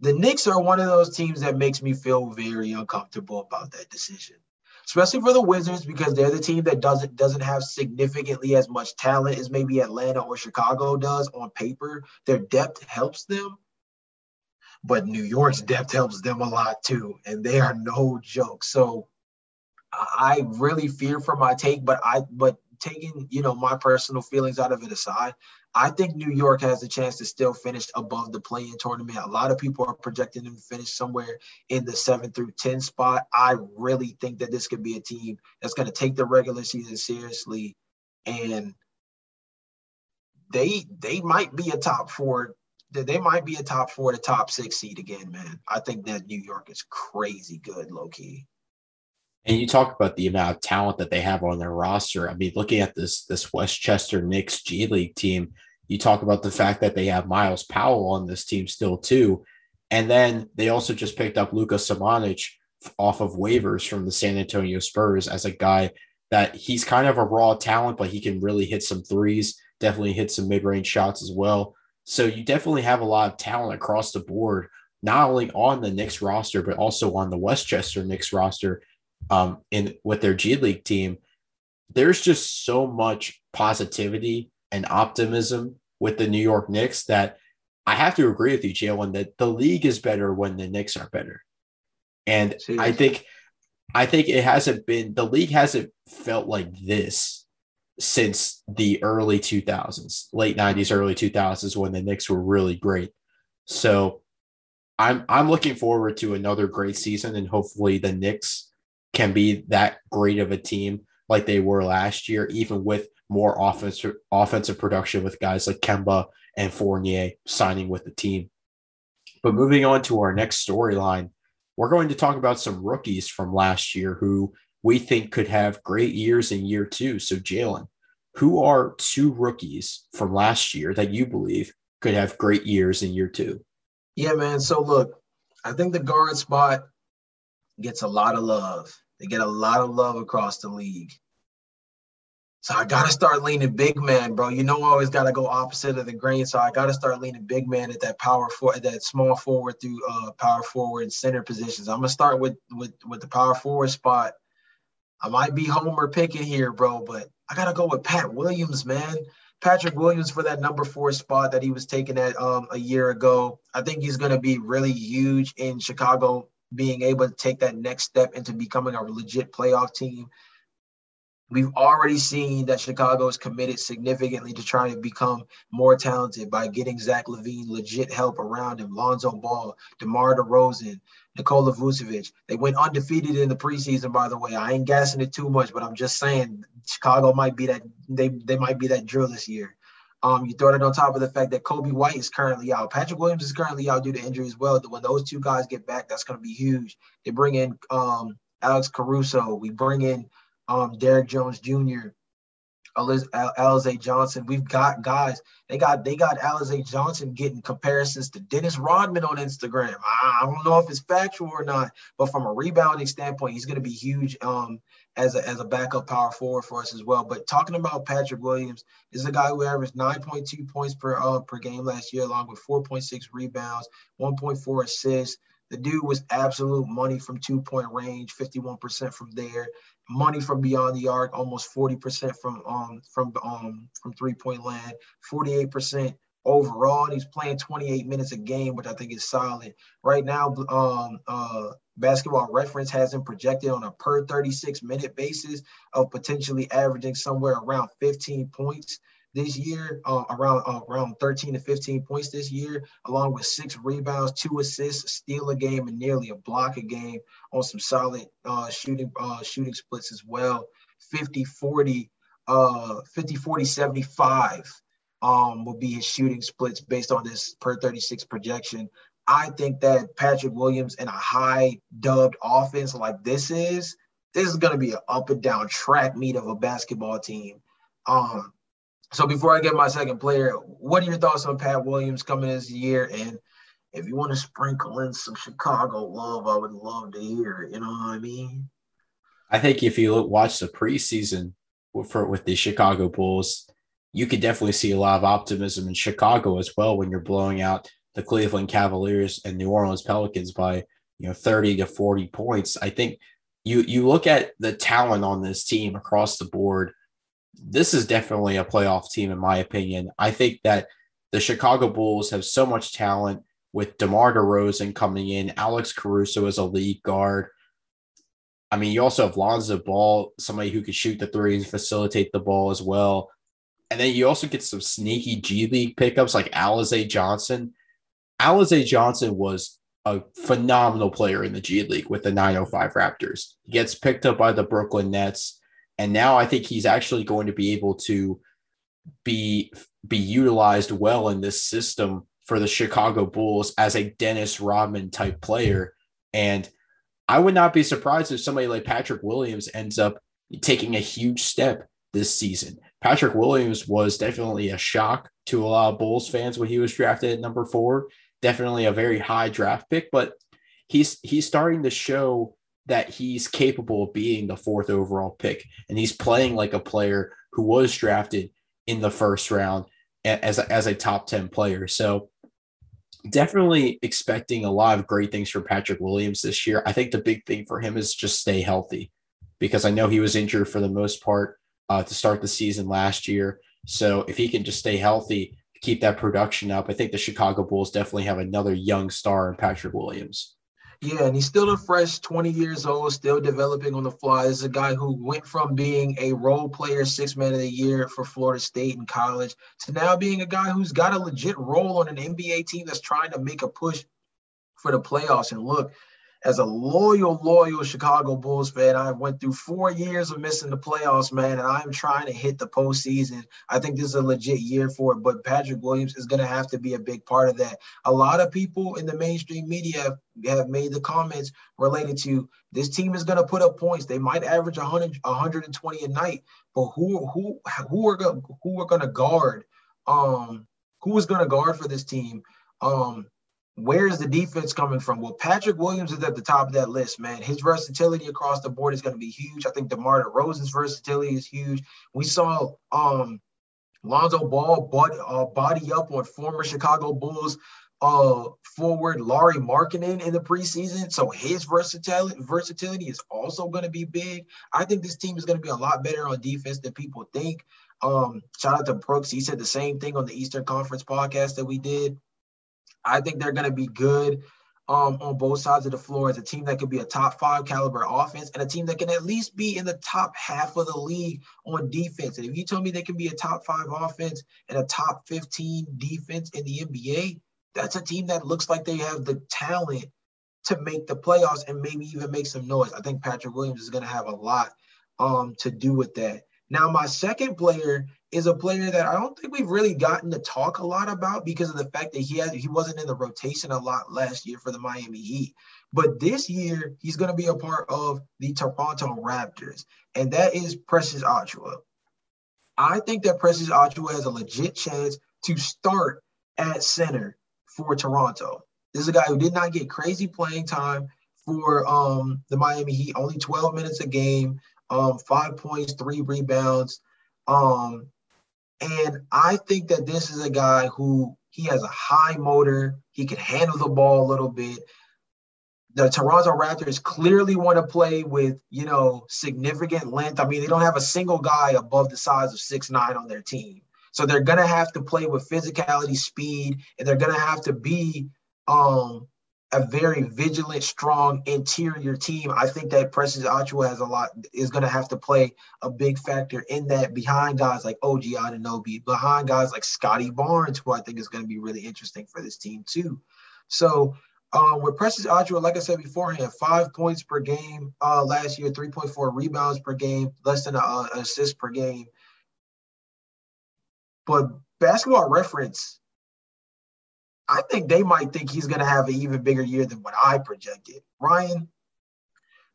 Speaker 2: The Knicks are one of those teams that makes me feel very uncomfortable about that decision. Especially for the Wizards because they're the team that doesn't doesn't have significantly as much talent as maybe Atlanta or Chicago does on paper. Their depth helps them, but New York's depth helps them a lot too, and they are no joke. So I really fear for my take, but I but taking you know my personal feelings out of it aside, I think New York has a chance to still finish above the play-in tournament. A lot of people are projecting them to finish somewhere in the seven through ten spot. I really think that this could be a team that's going to take the regular season seriously, and they they might be a top four. They might be a top four to top six seed again, man. I think that New York is crazy good, low key.
Speaker 1: And you talk about the amount of talent that they have on their roster. I mean, looking at this this Westchester Knicks G League team, you talk about the fact that they have Myles Powell on this team still too, and then they also just picked up Luka Samanic off of waivers from the San Antonio Spurs as a guy that he's kind of a raw talent, but he can really hit some threes, definitely hit some mid range shots as well. So you definitely have a lot of talent across the board, not only on the Knicks roster, but also on the Westchester Knicks roster um, in with their G League team, there's just so much positivity and optimism with the New York Knicks that I have to agree with you, Jalen, that the league is better when the Knicks are better. And I think I think it hasn't been the league hasn't felt like this since the early 2000s, late 90s, early 2000s when the Knicks were really great. So I'm I'm looking forward to another great season and hopefully the Knicks can be that great of a team like they were last year, even with more offensive offensive production with guys like Kemba and Fournier signing with the team. But moving on to our next storyline, we're going to talk about some rookies from last year who we think could have great years in year two. So, Jalen, who are two rookies from last year that you believe could have great years in year two?
Speaker 2: Yeah, man. So, look, I think the guard spot gets a lot of love. They get a lot of love across the league. So I gotta start leaning big man, bro. You know I always gotta go opposite of the grain. So I gotta start leaning big man at that power for that small forward through uh power forward and center positions. I'm gonna start with with with the power forward spot. I might be homer picking here, bro, but I gotta go with Pat Williams, man. Patrick Williams for that number four spot that he was taking at um, a year ago. I think he's to be really huge in Chicago, being able to take that next step into becoming a legit playoff team. We've already seen that Chicago is committed significantly to trying to become more talented by getting Zach LaVine legit help around him, Lonzo Ball, DeMar DeRozan, Nikola Vucevic. They went undefeated in the preseason, by the way. I ain't gassing it too much, but I'm just saying Chicago might be that they they might be that drill this year. Um, you throw that on top of the fact that Coby White is currently out. Patrick Williams is currently out due to injury as well. When those two guys get back, that's going to be huge. They bring in um, Alex Caruso. We bring in um, Derrick Jones Jr. Alize Johnson. We've got guys. They got they got Alize Johnson getting comparisons to Dennis Rodman on Instagram. I, I, don't know if it's factual or not, but from a rebounding standpoint, he's going to be huge um, as a as a backup power forward for us as well. But talking about Patrick Williams, is a guy who averaged 9.2 points per uh, per game last year, along with 4.6 rebounds, 1.4 assists. The dude was absolute money from two point range, 51% from there money from beyond the arc, almost 40% from um from um from three point land, 48% overall. He's playing 28 minutes a game, which I think is solid. Right now, um uh basketball reference has him projected on a per 36 minute basis of potentially averaging somewhere around 15 points this year, uh, around uh, around 13 to 15 points this year, along with six rebounds, two assists, steal a game, and nearly a block a game on some solid uh, shooting uh, shooting splits as well. 50 40, uh, 50 40 75 um, will be his shooting splits based on this per 36 projection. I think that Patrick Williams in a high dubbed offense like this is, this is going to be an up and down track meet of a basketball team. Um, so before I get my second player, what are your thoughts on Pat Williams coming this year? And if you want to sprinkle in some Chicago love, I would love to hear it. You know what I mean?
Speaker 1: I think if you look, watch the preseason for with the Chicago Bulls, you could definitely see a lot of optimism in Chicago as well when you're blowing out the Cleveland Cavaliers and New Orleans Pelicans by you know 30 to 40 points. I think you you look at the talent on this team across the board this is definitely a playoff team, in my opinion. I think that the Chicago Bulls have so much talent with DeMar DeRozan coming in, Alex Caruso as a lead guard. I mean, you also have Lonzo Ball, somebody who could shoot the three and facilitate the ball as well. And then you also get some sneaky G League pickups like Alize Johnson. Alize Johnson was a phenomenal player in the G League with the 905 Raptors. He gets picked up by the Brooklyn Nets. And now I think he's actually going to be able to be be utilized well in this system for the Chicago Bulls as a Dennis Rodman type player. And I would not be surprised if somebody like Patrick Williams ends up taking a huge step this season. Patrick Williams was definitely a shock to a lot of Bulls fans when he was drafted at number four. Definitely a very high draft pick, but he's he's starting to show that he's capable of being the fourth overall pick. And he's playing like a player who was drafted in the first round as a, as a top 10 player. So definitely expecting a lot of great things from Patrick Williams this year. I think the big thing for him is just stay healthy because I know he was injured for the most part uh, to start the season last year. So if he can just stay healthy, keep that production up, I think the Chicago Bulls definitely have another young star in Patrick Williams.
Speaker 2: Yeah, and he's still a fresh 20 years old, still developing on the fly. This is a guy who went from being a role player, six man of the year for Florida State in college, to now being a guy who's got a legit role on an NBA team that's trying to make a push for the playoffs. And look, as a loyal, loyal Chicago Bulls fan, I went through four years of missing the playoffs, man, and I'm trying to hit the postseason. I think this is a legit year for it, but Patrick Williams is going to have to be a big part of that. A lot of people in the mainstream media have made the comments related to this team is going to put up points. They might average 100, 120 a night, but who who who are going who are going to guard? Um, who is going to guard for this team? Um, where is the defense coming from? Well, Patrick Williams is at the top of that list, man. His versatility across the board is going to be huge. I think DeMar DeRozan's versatility is huge. We saw um Lonzo Ball body, uh, body up on former Chicago Bulls uh forward Lauri Markkanen in the preseason. So his versatility versatility is also going to be big. I think this team is going to be a lot better on defense than people think. Um, shout out to Brooks. He said the same thing on the Eastern Conference podcast that we did. I think they're going to be good um, on both sides of the floor as a team that could be a top five caliber offense and a team that can at least be in the top half of the league on defense. And if you tell me they can be a top five offense and a top 15 defense in the NBA, that's a team that looks like they have the talent to make the playoffs and maybe even make some noise. I think Patrick Williams is going to have a lot um, to do with that. Now, my second player is a player that I don't think we've really gotten to talk a lot about because of the fact that he had he wasn't in the rotation a lot last year for the Miami Heat. But this year, he's going to be a part of the Toronto Raptors, and that is Precious Achiuwa. I think that Precious Achiuwa has a legit chance to start at center for Toronto. This is a guy who did not get crazy playing time for um, the Miami Heat, only 12 minutes a game, um, five points, three rebounds. Um, and I think that this is a guy who he has a high motor. He can handle the ball a little bit. The Toronto Raptors clearly want to play with, you know, significant length. I mean, they don't have a single guy above the size of six nine on their team. So they're gonna have to play with physicality, speed, and they're gonna have to be um, a very vigilant, strong interior team. I think that Precious Achiuwa has a lot is going to have to play a big factor in that behind guys like OG Anunoby, behind guys like Scottie Barnes, who I think is going to be really interesting for this team too. So um, with Precious Achiuwa, like I said beforehand, five points per game uh, last year, 3.4 rebounds per game, less than an assist per game. But basketball reference I think they might think he's going to have an even bigger year than what I projected. Ryan,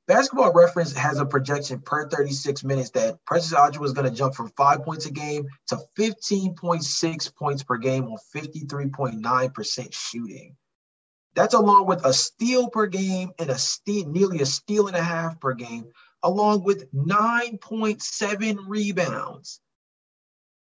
Speaker 2: Basketball Reference has a projection per 36 minutes that Precious Achiuwa is going to jump from five points a game to 15.6 points per game on 53.9% shooting. That's along with a steal per game and a steal, nearly a steal and a half per game, along with 9.7 rebounds.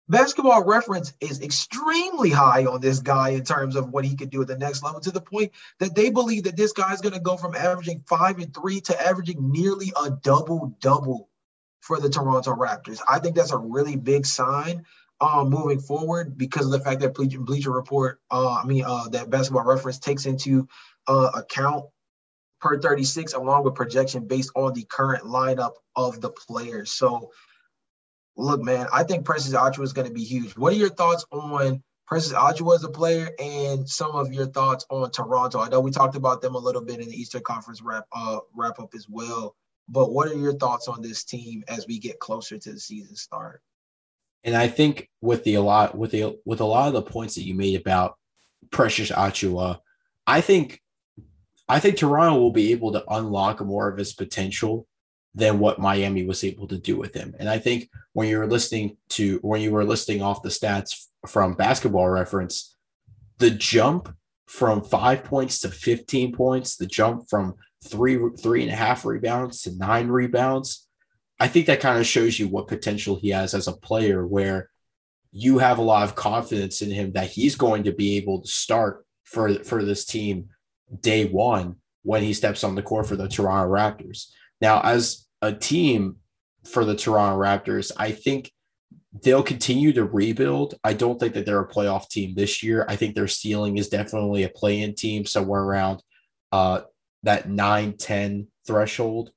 Speaker 2: Basketball reference is extremely high on this guy in terms of what he could do at the next level to the point that they believe that this guy is going to go from averaging five and three to averaging nearly a double double for the Toronto Raptors. I think that's a really big sign um, moving forward because of the fact that Bleacher, Bleacher Report, uh, I mean, uh, that basketball reference takes into uh, account per 36 along with projection based on the current lineup of the players. So look, man, I think Precious Achiuwa is going to be huge. What are your thoughts on Precious Achiuwa as a player and some of your thoughts on Toronto? I know we talked about them a little bit in the Eastern Conference wrap uh, wrap up as well. But what are your thoughts on this team as we get closer to the season start?
Speaker 1: And I think with the a lot with the with a lot of the points that you made about Precious Achiuwa, I think I think Toronto will be able to unlock more of his potential than what Miami was able to do with him. And I think when you were listening to when you were listing off the stats from basketball reference, the jump from five points to 15 points, the jump from three three and a half rebounds to nine rebounds, I think that kind of shows you what potential he has as a player where you have a lot of confidence in him that he's going to be able to start for for this team day one when he steps on the court for the Toronto Raptors. Now, as a team for the Toronto Raptors, I think they'll continue to rebuild. I don't think that they're a playoff team this year. I think their ceiling is definitely a play-in team somewhere around uh, that 9-10 threshold.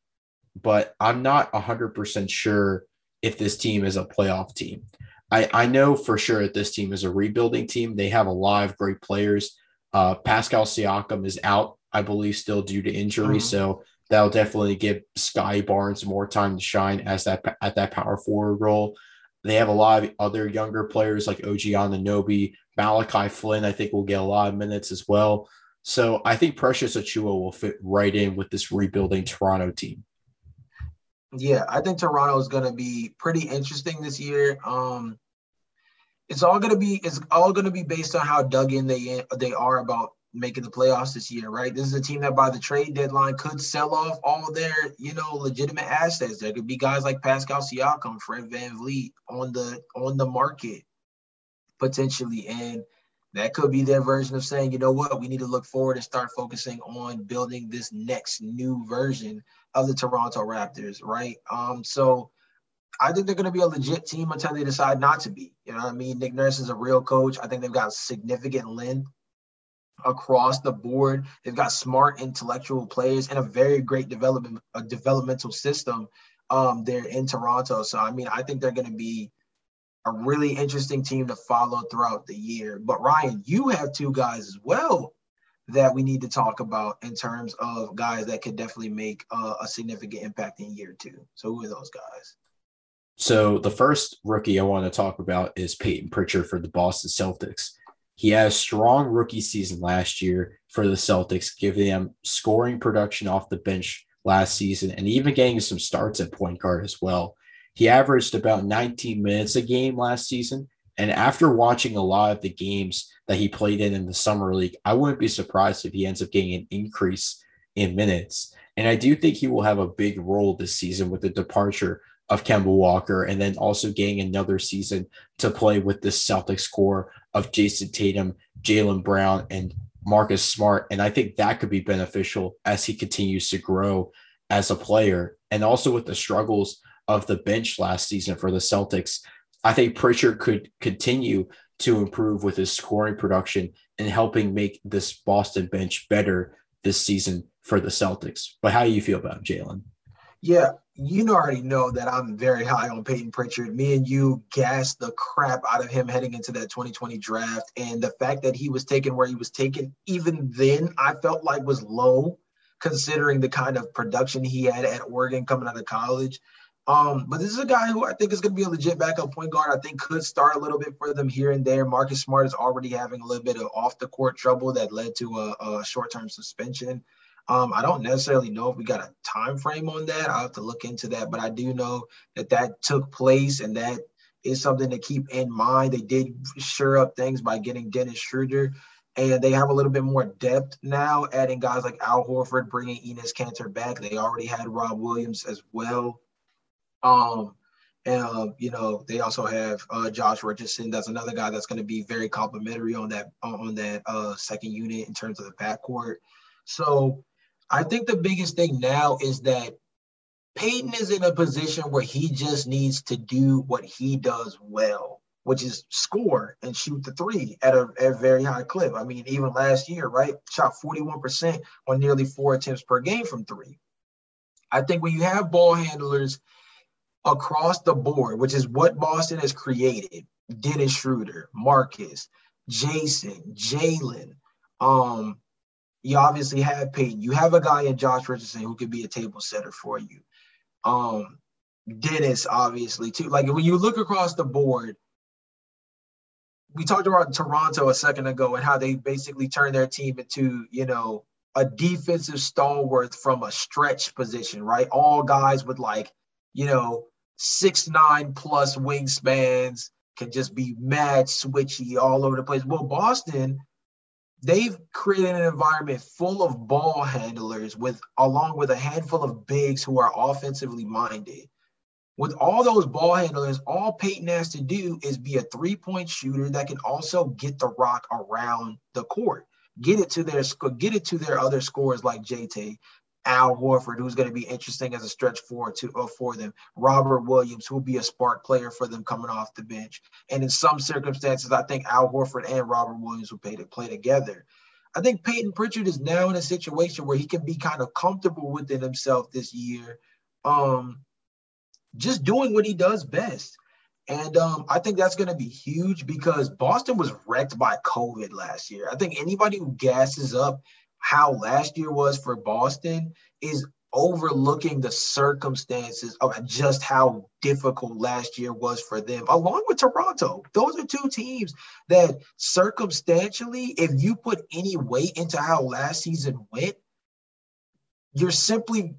Speaker 1: But I'm not 100% sure if this team is a playoff team. I, I know for sure that this team is a rebuilding team. They have a lot of great players. Uh, Pascal Siakam is out, I believe, still due to injury. Mm-hmm. So that'll definitely give Sky Barnes more time to shine as that at that power forward role. They have a lot of other younger players like OG Anunoby, Malachi Flynn. I think will get a lot of minutes as well. So I think Precious Achiuwa will fit right in with this rebuilding Toronto team.
Speaker 2: Yeah, I think Toronto is going to be pretty interesting this year. Um, it's all going to be it's all going to be based on how dug in they they are about making the playoffs this year, right? This is a team that by the trade deadline could sell off all their, you know, legitimate assets. There could be guys like Pascal Siakam, Fred VanVleet on the on the market potentially. And that could be their version of saying, you know what, we need to look forward and start focusing on building this next new version of the Toronto Raptors, right? Um, so I think they're going to be a legit team until they decide not to be. You know what I mean? Nick Nurse is a real coach. I think they've got significant length across the board. They've got smart intellectual players and a very great development a developmental system um, there in Toronto. So I mean, I think they're going to be a really interesting team to follow throughout the year. But Ryan, you have two guys as well that we need to talk about in terms of guys that could definitely make uh, a significant impact in year two. So who are those guys?
Speaker 1: So the first rookie I want to talk about is Payton Pritchard for the Boston Celtics. He had a strong rookie season last year for the Celtics, giving them scoring production off the bench last season and even getting some starts at point guard as well. He averaged about 19 minutes a game last season. And after watching a lot of the games that he played in in the Summer League, I wouldn't be surprised if he ends up getting an increase in minutes. And I do think he will have a big role this season with the departure of Kemba Walker, and then also getting another season to play with the Celtics core of Jayson Tatum, Jaylen Brown, and Marcus Smart. And I think that could be beneficial as he continues to grow as a player. And also with the struggles of the bench last season for the Celtics, I think Pritchard could continue to improve with his scoring production and helping make this Boston bench better this season for the Celtics. But how do you feel about Jalen?
Speaker 2: Yeah, you already know that I'm very high on Payton Pritchard. Me and you gassed the crap out of him heading into that 2020 draft. And the fact that he was taken where he was taken, even then, I felt like was low considering the kind of production he had at Oregon coming out of college. Um, but this is a guy who I think is going to be a legit backup point guard. I think could start a little bit for them here and there. Marcus Smart is already having a little bit of off the court trouble that led to a, a short term suspension. Um, I don't necessarily know if we got a time frame on that. I'll have to look into that, but I do know that that took place and that is something to keep in mind. They did sure up things by getting Dennis Schroeder, and they have a little bit more depth now, adding guys like Al Horford, bringing Enes Kanter back. They already had Rob Williams as well. Um, and uh, you know they also have uh, Josh Richardson. That's another guy that's going to be very complimentary on that on that uh, second unit in terms of the backcourt. So I think the biggest thing now is that Payton is in a position where he just needs to do what he does well, which is score and shoot the three at a, at a very high clip. I mean, even last year, right? Shot 41% on nearly four attempts per game from three. I think when you have ball handlers across the board, which is what Boston has created, Dennis Schroeder, Marcus, Jayson, Jaylen, um, you obviously have Payton. You have a guy in Josh Richardson who could be a table setter for you. Um, Dennis, obviously, too. Like when you look across the board, we talked about Toronto a second ago and how they basically turned their team into, you know, a defensive stalwart from a stretch position, right? All guys with like, you know, six nine plus wingspans can just be mad switchy all over the place. Well, Boston they've created an environment full of ball handlers with along with a handful of bigs who are offensively minded. With all those ball handlers, all Payton has to do is be a three-point shooter that can also get the rock around the court, get it to their get it to their other scores like JT, Al Horford, who's going to be interesting as a stretch forward to uh, for them. Robert Williams, who will be a spark player for them coming off the bench. And in some circumstances, I think Al Horford and Robert Williams will play to play together. I think Payton Pritchard is now in a situation where he can be kind of comfortable within himself this year, um, just doing what he does best. And um, I think that's going to be huge because Boston was wrecked by COVID last year. I think anybody who gasses up how last year was for Boston is overlooking the circumstances of just how difficult last year was for them, along with Toronto. Those are two teams that circumstantially, if you put any weight into how last season went, you're simply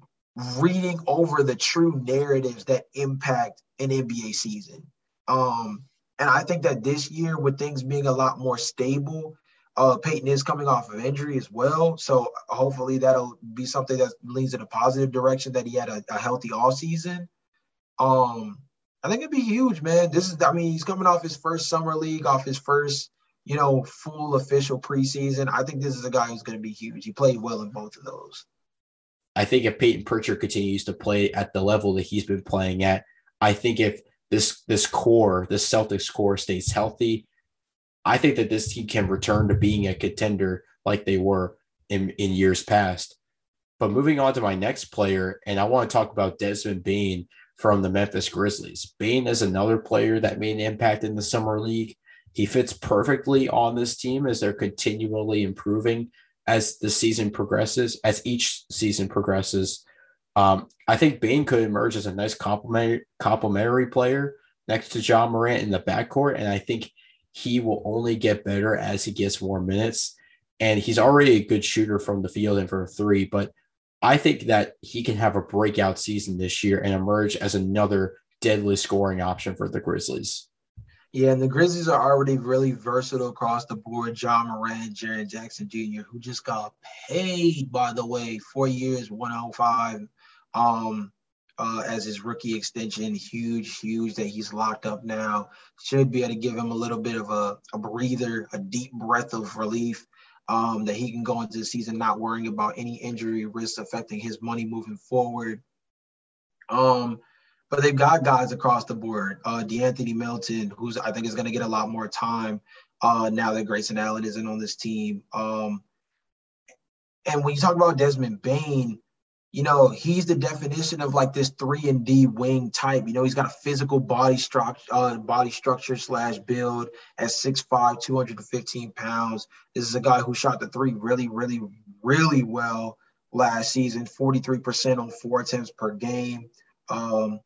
Speaker 2: reading over the true narratives that impact an NBA season. Um, and I think that this year, with things being a lot more stable, uh, Payton is coming off of injury as well. So hopefully that'll be something that leads in a positive direction that he had a, a healthy all season. Um, I think it'd be huge, man. This is, I mean, he's coming off his first summer league, off his first, you know, full official preseason, I think this is a guy who's going to be huge. He played well in both of those.
Speaker 1: I think if Payton Pritchard continues to play at the level that he's been playing at, I think if this this core, this Celtics core stays healthy, I think that this team can return to being a contender like they were in, in years past. But moving on to my next player, and I want to talk about Desmond Bane from the Memphis Grizzlies. Bane is another player that made an impact in the summer league. He fits perfectly on this team as they're continually improving as the season progresses, as each season progresses. Um, I think Bane could emerge as a nice complementary, complementary player next to Ja Morant in the backcourt. And I think he will only get better as he gets more minutes. And he's already a good shooter from the field and from three, but I think that he can have a breakout season this year and emerge as another deadly scoring option for the Grizzlies.
Speaker 2: Yeah, and the Grizzlies are already really versatile across the board. Ja Morant, Jaren Jackson Jr., who just got paid, by the way, four years, 105 um, uh, as his rookie extension. Huge, huge that he's locked up now. Should be able to give him a little bit of a, a breather, a deep breath of relief um, that he can go into the season not worrying about any injury risks affecting his money moving forward. Um, but they've got guys across the board. Uh, De'Anthony Melton, who's I think is going to get a lot more time uh, now that Grayson Allen isn't on this team. Um, and when you talk about Desmond Bane, you know, he's the definition of like this three and D wing type. You know, he's got a physical body structure, uh, body structure slash build at 6'5", 215 pounds. This is a guy who shot the three really, really, really well last season, 43% on four attempts per game. Um,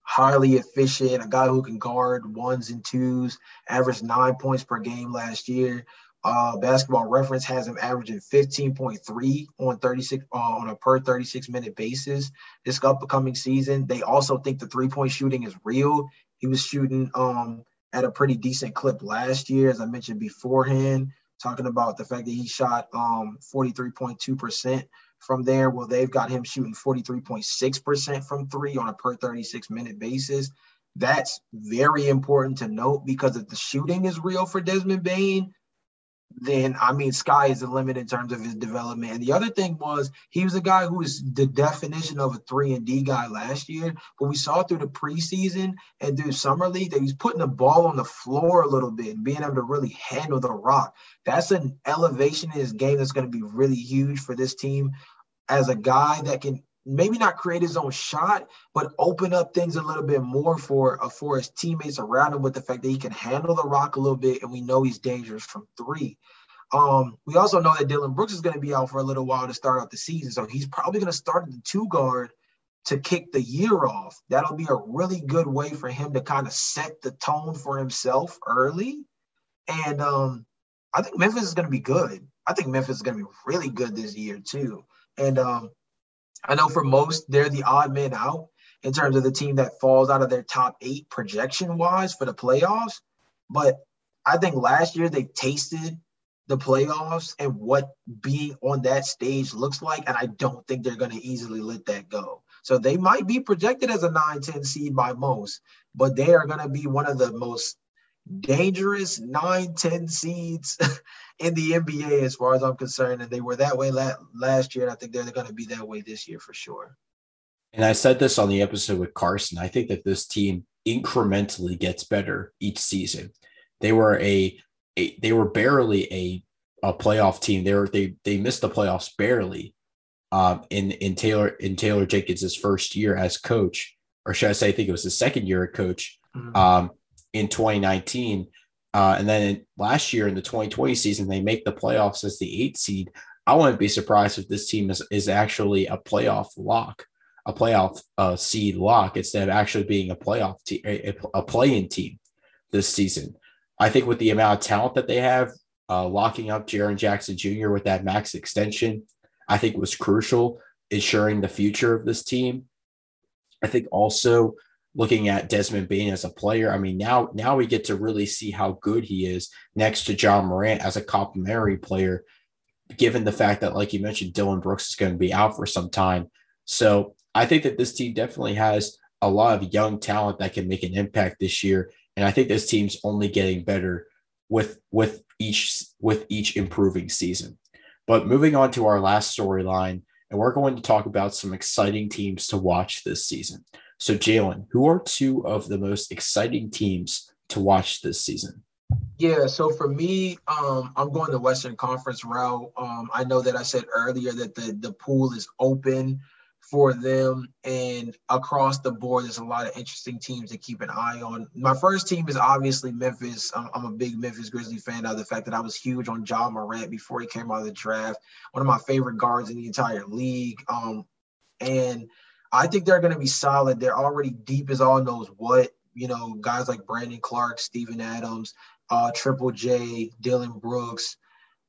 Speaker 2: highly efficient, a guy who can guard ones and twos, averaged nine points per game last year. Uh, basketball reference has him averaging 15.3 on 36 uh, on a per 36 minute basis this upcoming season. They also think the three point shooting is real. He was shooting um, at a pretty decent clip last year, as I mentioned beforehand, talking about the fact that he shot um, 43.2% from there. Well, they've got him shooting 43.6% from three on a per 36 minute basis. That's very important to note because if the shooting is real for Desmond Bane, then I mean, sky is the limit in terms of his development. And the other thing was he was a guy who was the definition of a three and D guy last year. But we saw through the preseason and through summer league that he's putting the ball on the floor a little bit and being able to really handle the rock. That's an elevation in his game that's going to be really huge for this team as a guy that can maybe not create his own shot, but open up things a little bit more for uh, for his teammates around him with the fact that he can handle the rock a little bit, and we know he's dangerous from three. Um, we also know that Dillon Brooks is going to be out for a little while to start out the season, so he's probably going to start at the two guard to kick the year off. That'll be a really good way for him to kind of set the tone for himself early. And um, I think Memphis is going to be good. I think Memphis is going to be really good this year too. And um, I know for most, they're the odd man out in terms of the team that falls out of their top eight projection wise for the playoffs. But I think last year they tasted the playoffs and what being on that stage looks like. And I don't think they're going to easily let that go. So they might be projected as a 9 10 seed by most, but they are going to be one of the most dangerous 9 10 seeds in the NBA as far as I'm concerned. And they were that way la- last year. And I think they're going to be that way this year for sure.
Speaker 1: And I said this on the episode with Carson. I think that this team incrementally gets better each season. They were a, a they were barely a a playoff team. They were they they missed the playoffs barely um, in in Taylor in Taylor Jenkins' first year as coach, or should I say, I think it was his second year as coach mm-hmm. um, in 2019. Uh, and then last year in the 2020 season, they make the playoffs as the eight seed. I wouldn't be surprised if this team is, is actually a playoff lock, a playoff uh, seed lock, instead of actually being a playoff team, a, a play-in team this season. I think with the amount of talent that they have, uh, locking up Jaren Jackson Jr. with that max extension, I think was crucial, ensuring the future of this team. I think also looking at Desmond Bane as a player, I mean, now now we get to really see how good he is next to Ja Morant as a complementary player, given the fact that, like you mentioned, Dillon Brooks is going to be out for some time. So I think that this team definitely has a lot of young talent that can make an impact this year. And I think this team's only getting better with with each with each improving season. But moving on to our last storyline, and we're going to talk about some exciting teams to watch this season. So, Jalen, who are two of the most exciting teams to watch this season?
Speaker 2: Yeah, so for me, um, I'm going the Western Conference route. Um, I know that I said earlier that the the pool is open for them. And across the board, there's a lot of interesting teams to keep an eye on. My first team is obviously Memphis. I'm, I'm a big Memphis Grizzly fan of the fact that I was huge on Ja Morant before he came out of the draft. One of my favorite guards in the entire league. Um, and I think they're going to be solid. They're already deep as all knows what. You know, guys like Brandon Clarke, Steven Adams, uh, Triple J, Dillon Brooks.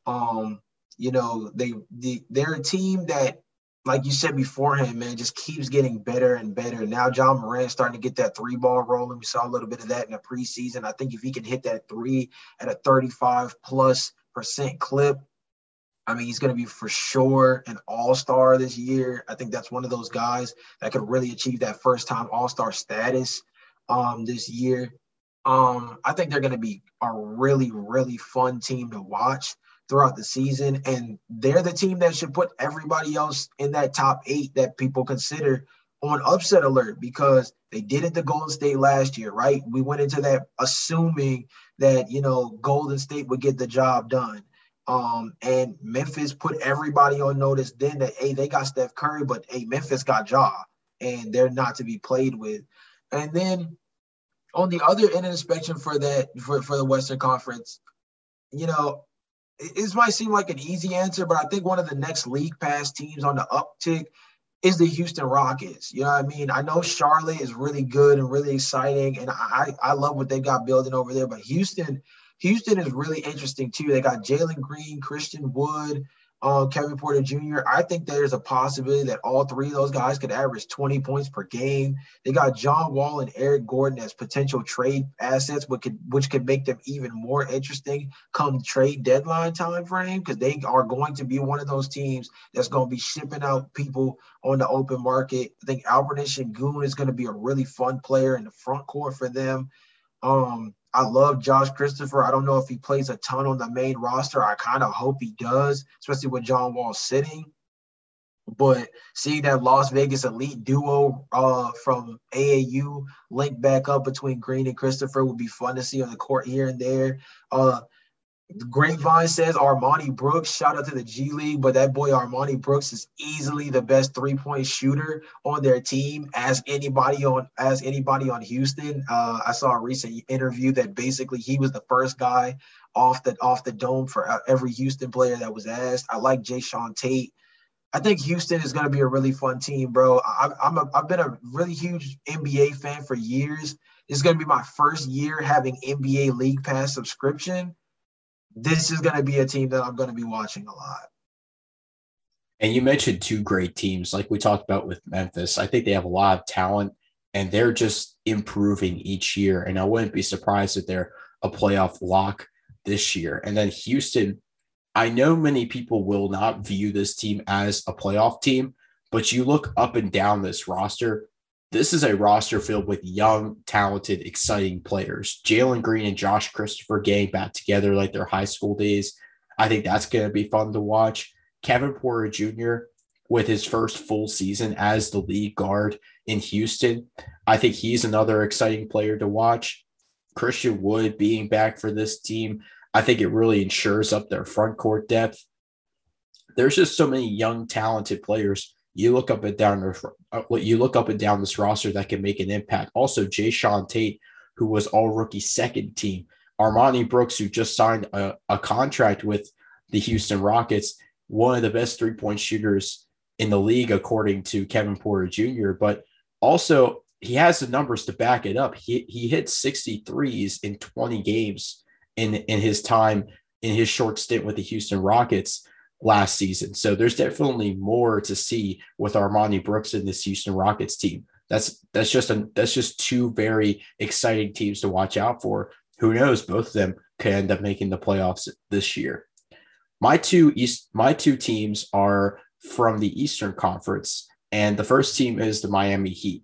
Speaker 2: Um, you know, they, they they're a team that like you said beforehand, man, just keeps getting better and better. Now Ja Morant's starting to get that three ball rolling. We saw a little bit of that in the preseason. I think if he can hit that three at a 35 plus percent clip, I mean, he's going to be for sure an all star this year. I think that's one of those guys that could really achieve that first time all star status um, this year. Um, I think they're going to be a really, really fun team to watch throughout the season. And they're the team that should put everybody else in that top eight that people consider on upset alert because they did it to Golden State last year, right? We went into that assuming that, you know, Golden State would get the job done. Um, and Memphis put everybody on notice then that, hey, they got Steph Curry, but hey, Memphis got Ja, and they're not to be played with. And then on the other end of the spectrum for that, for, for the Western Conference, you know, this might seem like an easy answer, but I think one of the next league pass teams on the uptick is the Houston Rockets. You know what I mean? I know Charlotte is really good and really exciting, and I I love what they got building over there. But Houston, Houston is really interesting too. They got Jalen Green, Christian Wood, uh, Kevin Porter Jr. I think there's a possibility that all three of those guys could average 20 points per game. They got John Wall and Eric Gordon as potential trade assets, which could which could make them even more interesting come trade deadline time frame because they are going to be one of those teams that's going to be shipping out people on the open market. I think Alperen Sengun is going to be a really fun player in the front court for them. Um, I love Josh Christopher. I don't know if he plays a ton on the main roster. I kind of hope he does, especially with John Wall sitting. But seeing that Las Vegas elite duo uh, from AAU link back up between Green and Christopher would be fun to see on the court here and there. Uh, Grapevine says Armoni Brooks. Shout out to the G League, but that boy Armoni Brooks is easily the best three point shooter on their team. As anybody on as anybody on Houston, uh, I saw a recent interview that basically he was the first guy off the off the dome for uh, every Houston player that was asked. I like Jae'Sean Tate. I think Houston is going to be a really fun team, bro. I, I'm a, I've been a really huge NBA fan for years. It's going to be my first year having NBA League Pass subscription this is going to be a team that I'm going to be watching a lot.
Speaker 1: And you mentioned two great teams, like we talked about with Memphis. I think they have a lot of talent and they're just improving each year. And I wouldn't be surprised if they're a playoff lock this year. And then Houston, I know many people will not view this team as a playoff team, but you look up and down this roster, this is a roster filled with young, talented, exciting players. Jalen Green and Josh Christopher getting back together like their high school days. I think that's going to be fun to watch. Kevin Porter Jr. with his first full season as the lead guard in Houston. I think he's another exciting player to watch. Christian Wood being back for this team, I think it really ensures up their front court depth. There's just so many young, talented players you look up and down uh, you look up and down this roster that can make an impact. Also, Jae'Sean Tate, who was all rookie second team, Armoni Brooks, who just signed a, a contract with the Houston Rockets, one of the best three point shooters in the league, according to Kevin Porter Jr. But also, he has the numbers to back it up. He, he hit 63s in 20 games in, in his time in his short stint with the Houston Rockets last season. So there's definitely more to see with Armoni Brooks in this Houston Rockets team. That's that's just a that's just two very exciting teams to watch out for. Who knows? Both of them could end up making the playoffs this year. My two East my two teams are from the Eastern Conference, and the first team is the Miami Heat.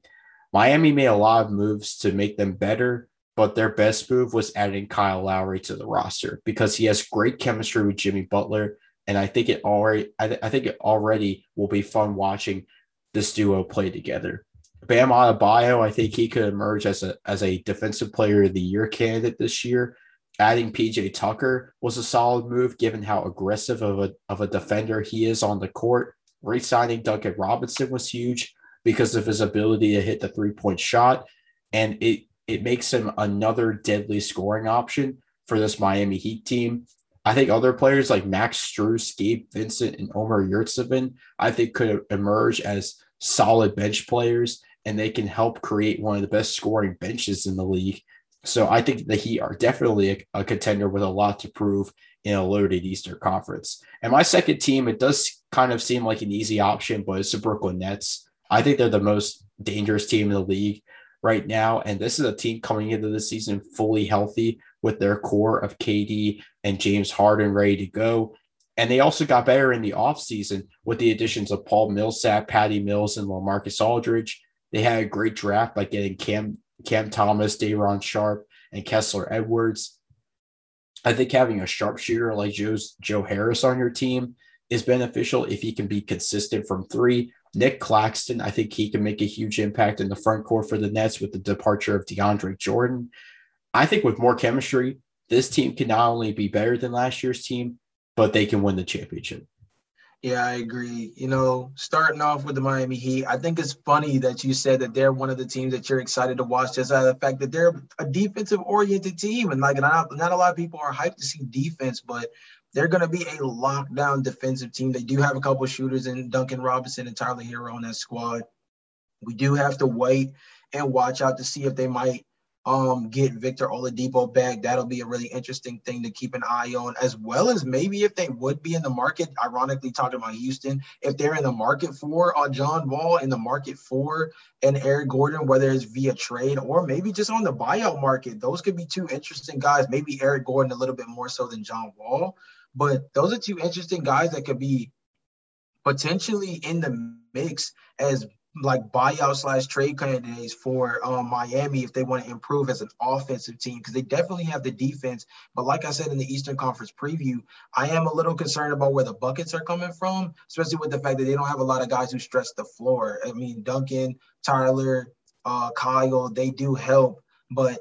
Speaker 1: Miami made a lot of moves to make them better, but their best move was adding Kyle Lowry to the roster because he has great chemistry with Jimmy Butler, and I think it already I, th- I think it already will be fun watching this duo play together. Bam Adebayo, I think he could emerge as a as a defensive player of the year candidate this year. Adding PJ Tucker was a solid move given how aggressive of a, of a defender he is on the court. Re-signing Duncan Robinson was huge because of his ability to hit the three-point shot. And it it makes him another deadly scoring option for this Miami Heat team. I think other players like Max Strus, Gabe Vincent, and Omer Yurtseven, I think could emerge as solid bench players and they can help create one of the best scoring benches in the league. So I think the Heat are definitely a, a contender with a lot to prove in a loaded Eastern Conference. And my second team, it does kind of seem like an easy option, but it's the Brooklyn Nets. I think they're the most dangerous team in the league right now. And this is a team coming into the season fully healthy with their core of KD and James Harden ready to go. And they also got better in the offseason with the additions of Paul Millsap, Patty Mills, and LaMarcus Aldridge. They had a great draft by getting Cam Cam Thomas, Day'Ron Sharpe, and Kessler Edwards. I think having a sharpshooter like Joe's, Joe Harris on your team is beneficial if he can be consistent from three. Nic Claxton, I think he can make a huge impact in the front court for the Nets with the departure of DeAndre Jordan. I think with more chemistry, this team can not only be better than last year's team, but they can win the championship.
Speaker 2: Yeah, I agree. You know, starting off with the Miami Heat, I think it's funny that you said that they're one of the teams that you're excited to watch just out of the fact that they're a defensive oriented team. And like, not, not a lot of people are hyped to see defense, but they're going to be a lockdown defensive team. They do have a couple shooters in Duncan Robinson and Tyler Herro on that squad. We do have to wait and watch out to see if they might um, get Victor Oladipo back. That'll be a really interesting thing to keep an eye on, as well as maybe if they would be in the market. Ironically, talking about Houston, if they're in the market for uh, John Wall, in the market for an Eric Gordon, whether it's via trade or maybe just on the buyout market, those could be two interesting guys. Maybe Eric Gordon a little bit more so than John Wall, but those are two interesting guys that could be potentially in the mix as like buyout slash trade candidates for um, Miami if they want to improve as an offensive team because they definitely have the defense. But like I said in the Eastern Conference preview, I am a little concerned about where the buckets are coming from, especially with the fact that they don't have a lot of guys who stretch the floor. I mean, Duncan, Tyler, uh, Kyle, they do help, but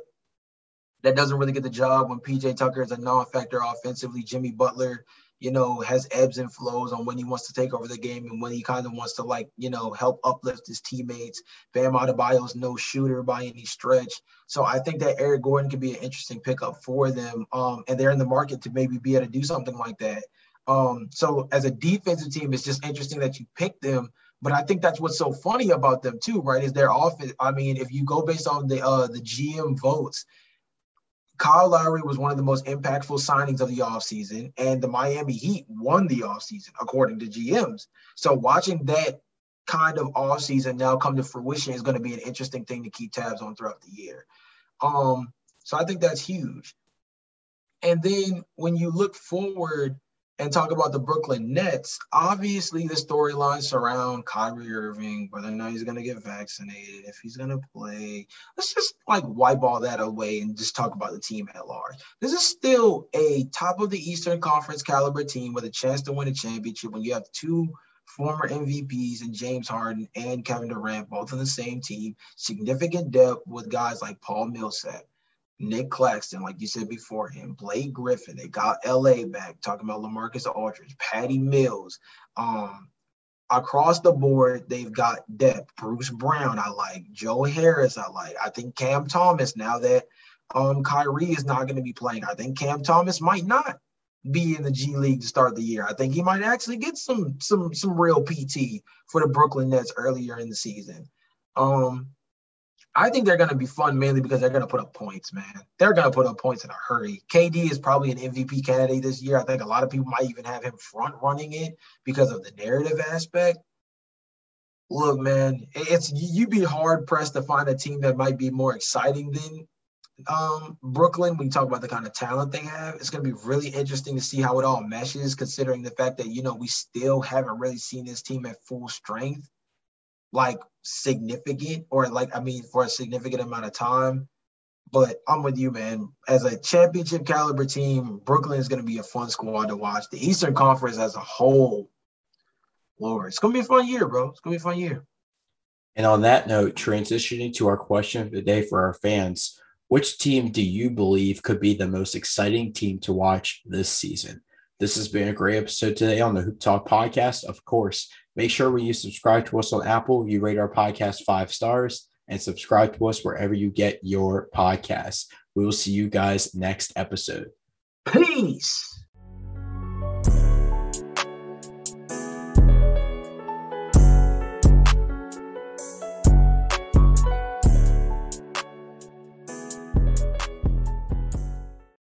Speaker 2: that doesn't really get the job when PJ Tucker is a non-factor offensively. Jimmy Butler you know, has ebbs and flows on when he wants to take over the game and when he kind of wants to like, you know, help uplift his teammates. Bam Adebayo's no shooter by any stretch. So I think that Eric Gordon could be an interesting pickup for them. Um, and they're in the market to maybe be able to do something like that. Um, so as a defensive team, it's just interesting that you pick them. But I think that's what's so funny about them too, right? Is their offense. I mean, if you go based on the uh, the GM votes, Kyle Lowry was one of the most impactful signings of the offseason, and the Miami Heat won the offseason, according to GMs. So watching that kind of offseason now come to fruition is going to be an interesting thing to keep tabs on throughout the year. Um, so I think that's huge. And then when you look forward and talk about the Brooklyn Nets, obviously the storylines surround Kyrie Irving, whether or not he's going to get vaccinated, if he's going to play. Let's just like wipe all that away and just talk about the team at large. This is still a top of the Eastern Conference caliber team with a chance to win a championship when you have two former MVPs and James Harden and Kevin Durant, both on the same team, significant depth with guys like Paul Millsap. Nic Claxton, like you said before him, Blake Griffin, they got LA back, talking about LaMarcus Aldridge, Patty Mills. Um, across the board, they've got depth. Bruce Brown, I like. Joe Harris, I like. I think Cam Thomas, now that um Kyrie is not going to be playing, I think Cam Thomas might not be in the G League to start the year. I think he might actually get some some some real PT for the Brooklyn Nets earlier in the season. Um, I think they're going to be fun mainly because they're going to put up points, man. They're going to put up points in a hurry. KD is probably an MVP candidate this year. I think a lot of people might even have him front running it because of the narrative aspect. Look, man, it's you'd be hard pressed to find a team that might be more exciting than um, Brooklyn. When you talk about the kind of talent they have, it's going to be really interesting to see how it all meshes, considering the fact that you know we still haven't really seen this team at full strength like significant or like I mean for a significant amount of time. But I'm with you, man. As a championship caliber team, Brooklyn is going to be a fun squad to watch. The Eastern Conference as a whole, Lord, it's going to be a fun year, bro. It's going to be a fun year.
Speaker 1: And on that note, transitioning to our question of the day for our fans, which team do you believe could be the most exciting team to watch this season? This has been a great episode today on the Hoop Talk podcast. Of course, make sure when you subscribe to us on Apple, you rate our podcast five stars and subscribe to us wherever you get your podcasts. We will see you guys next episode.
Speaker 2: Peace.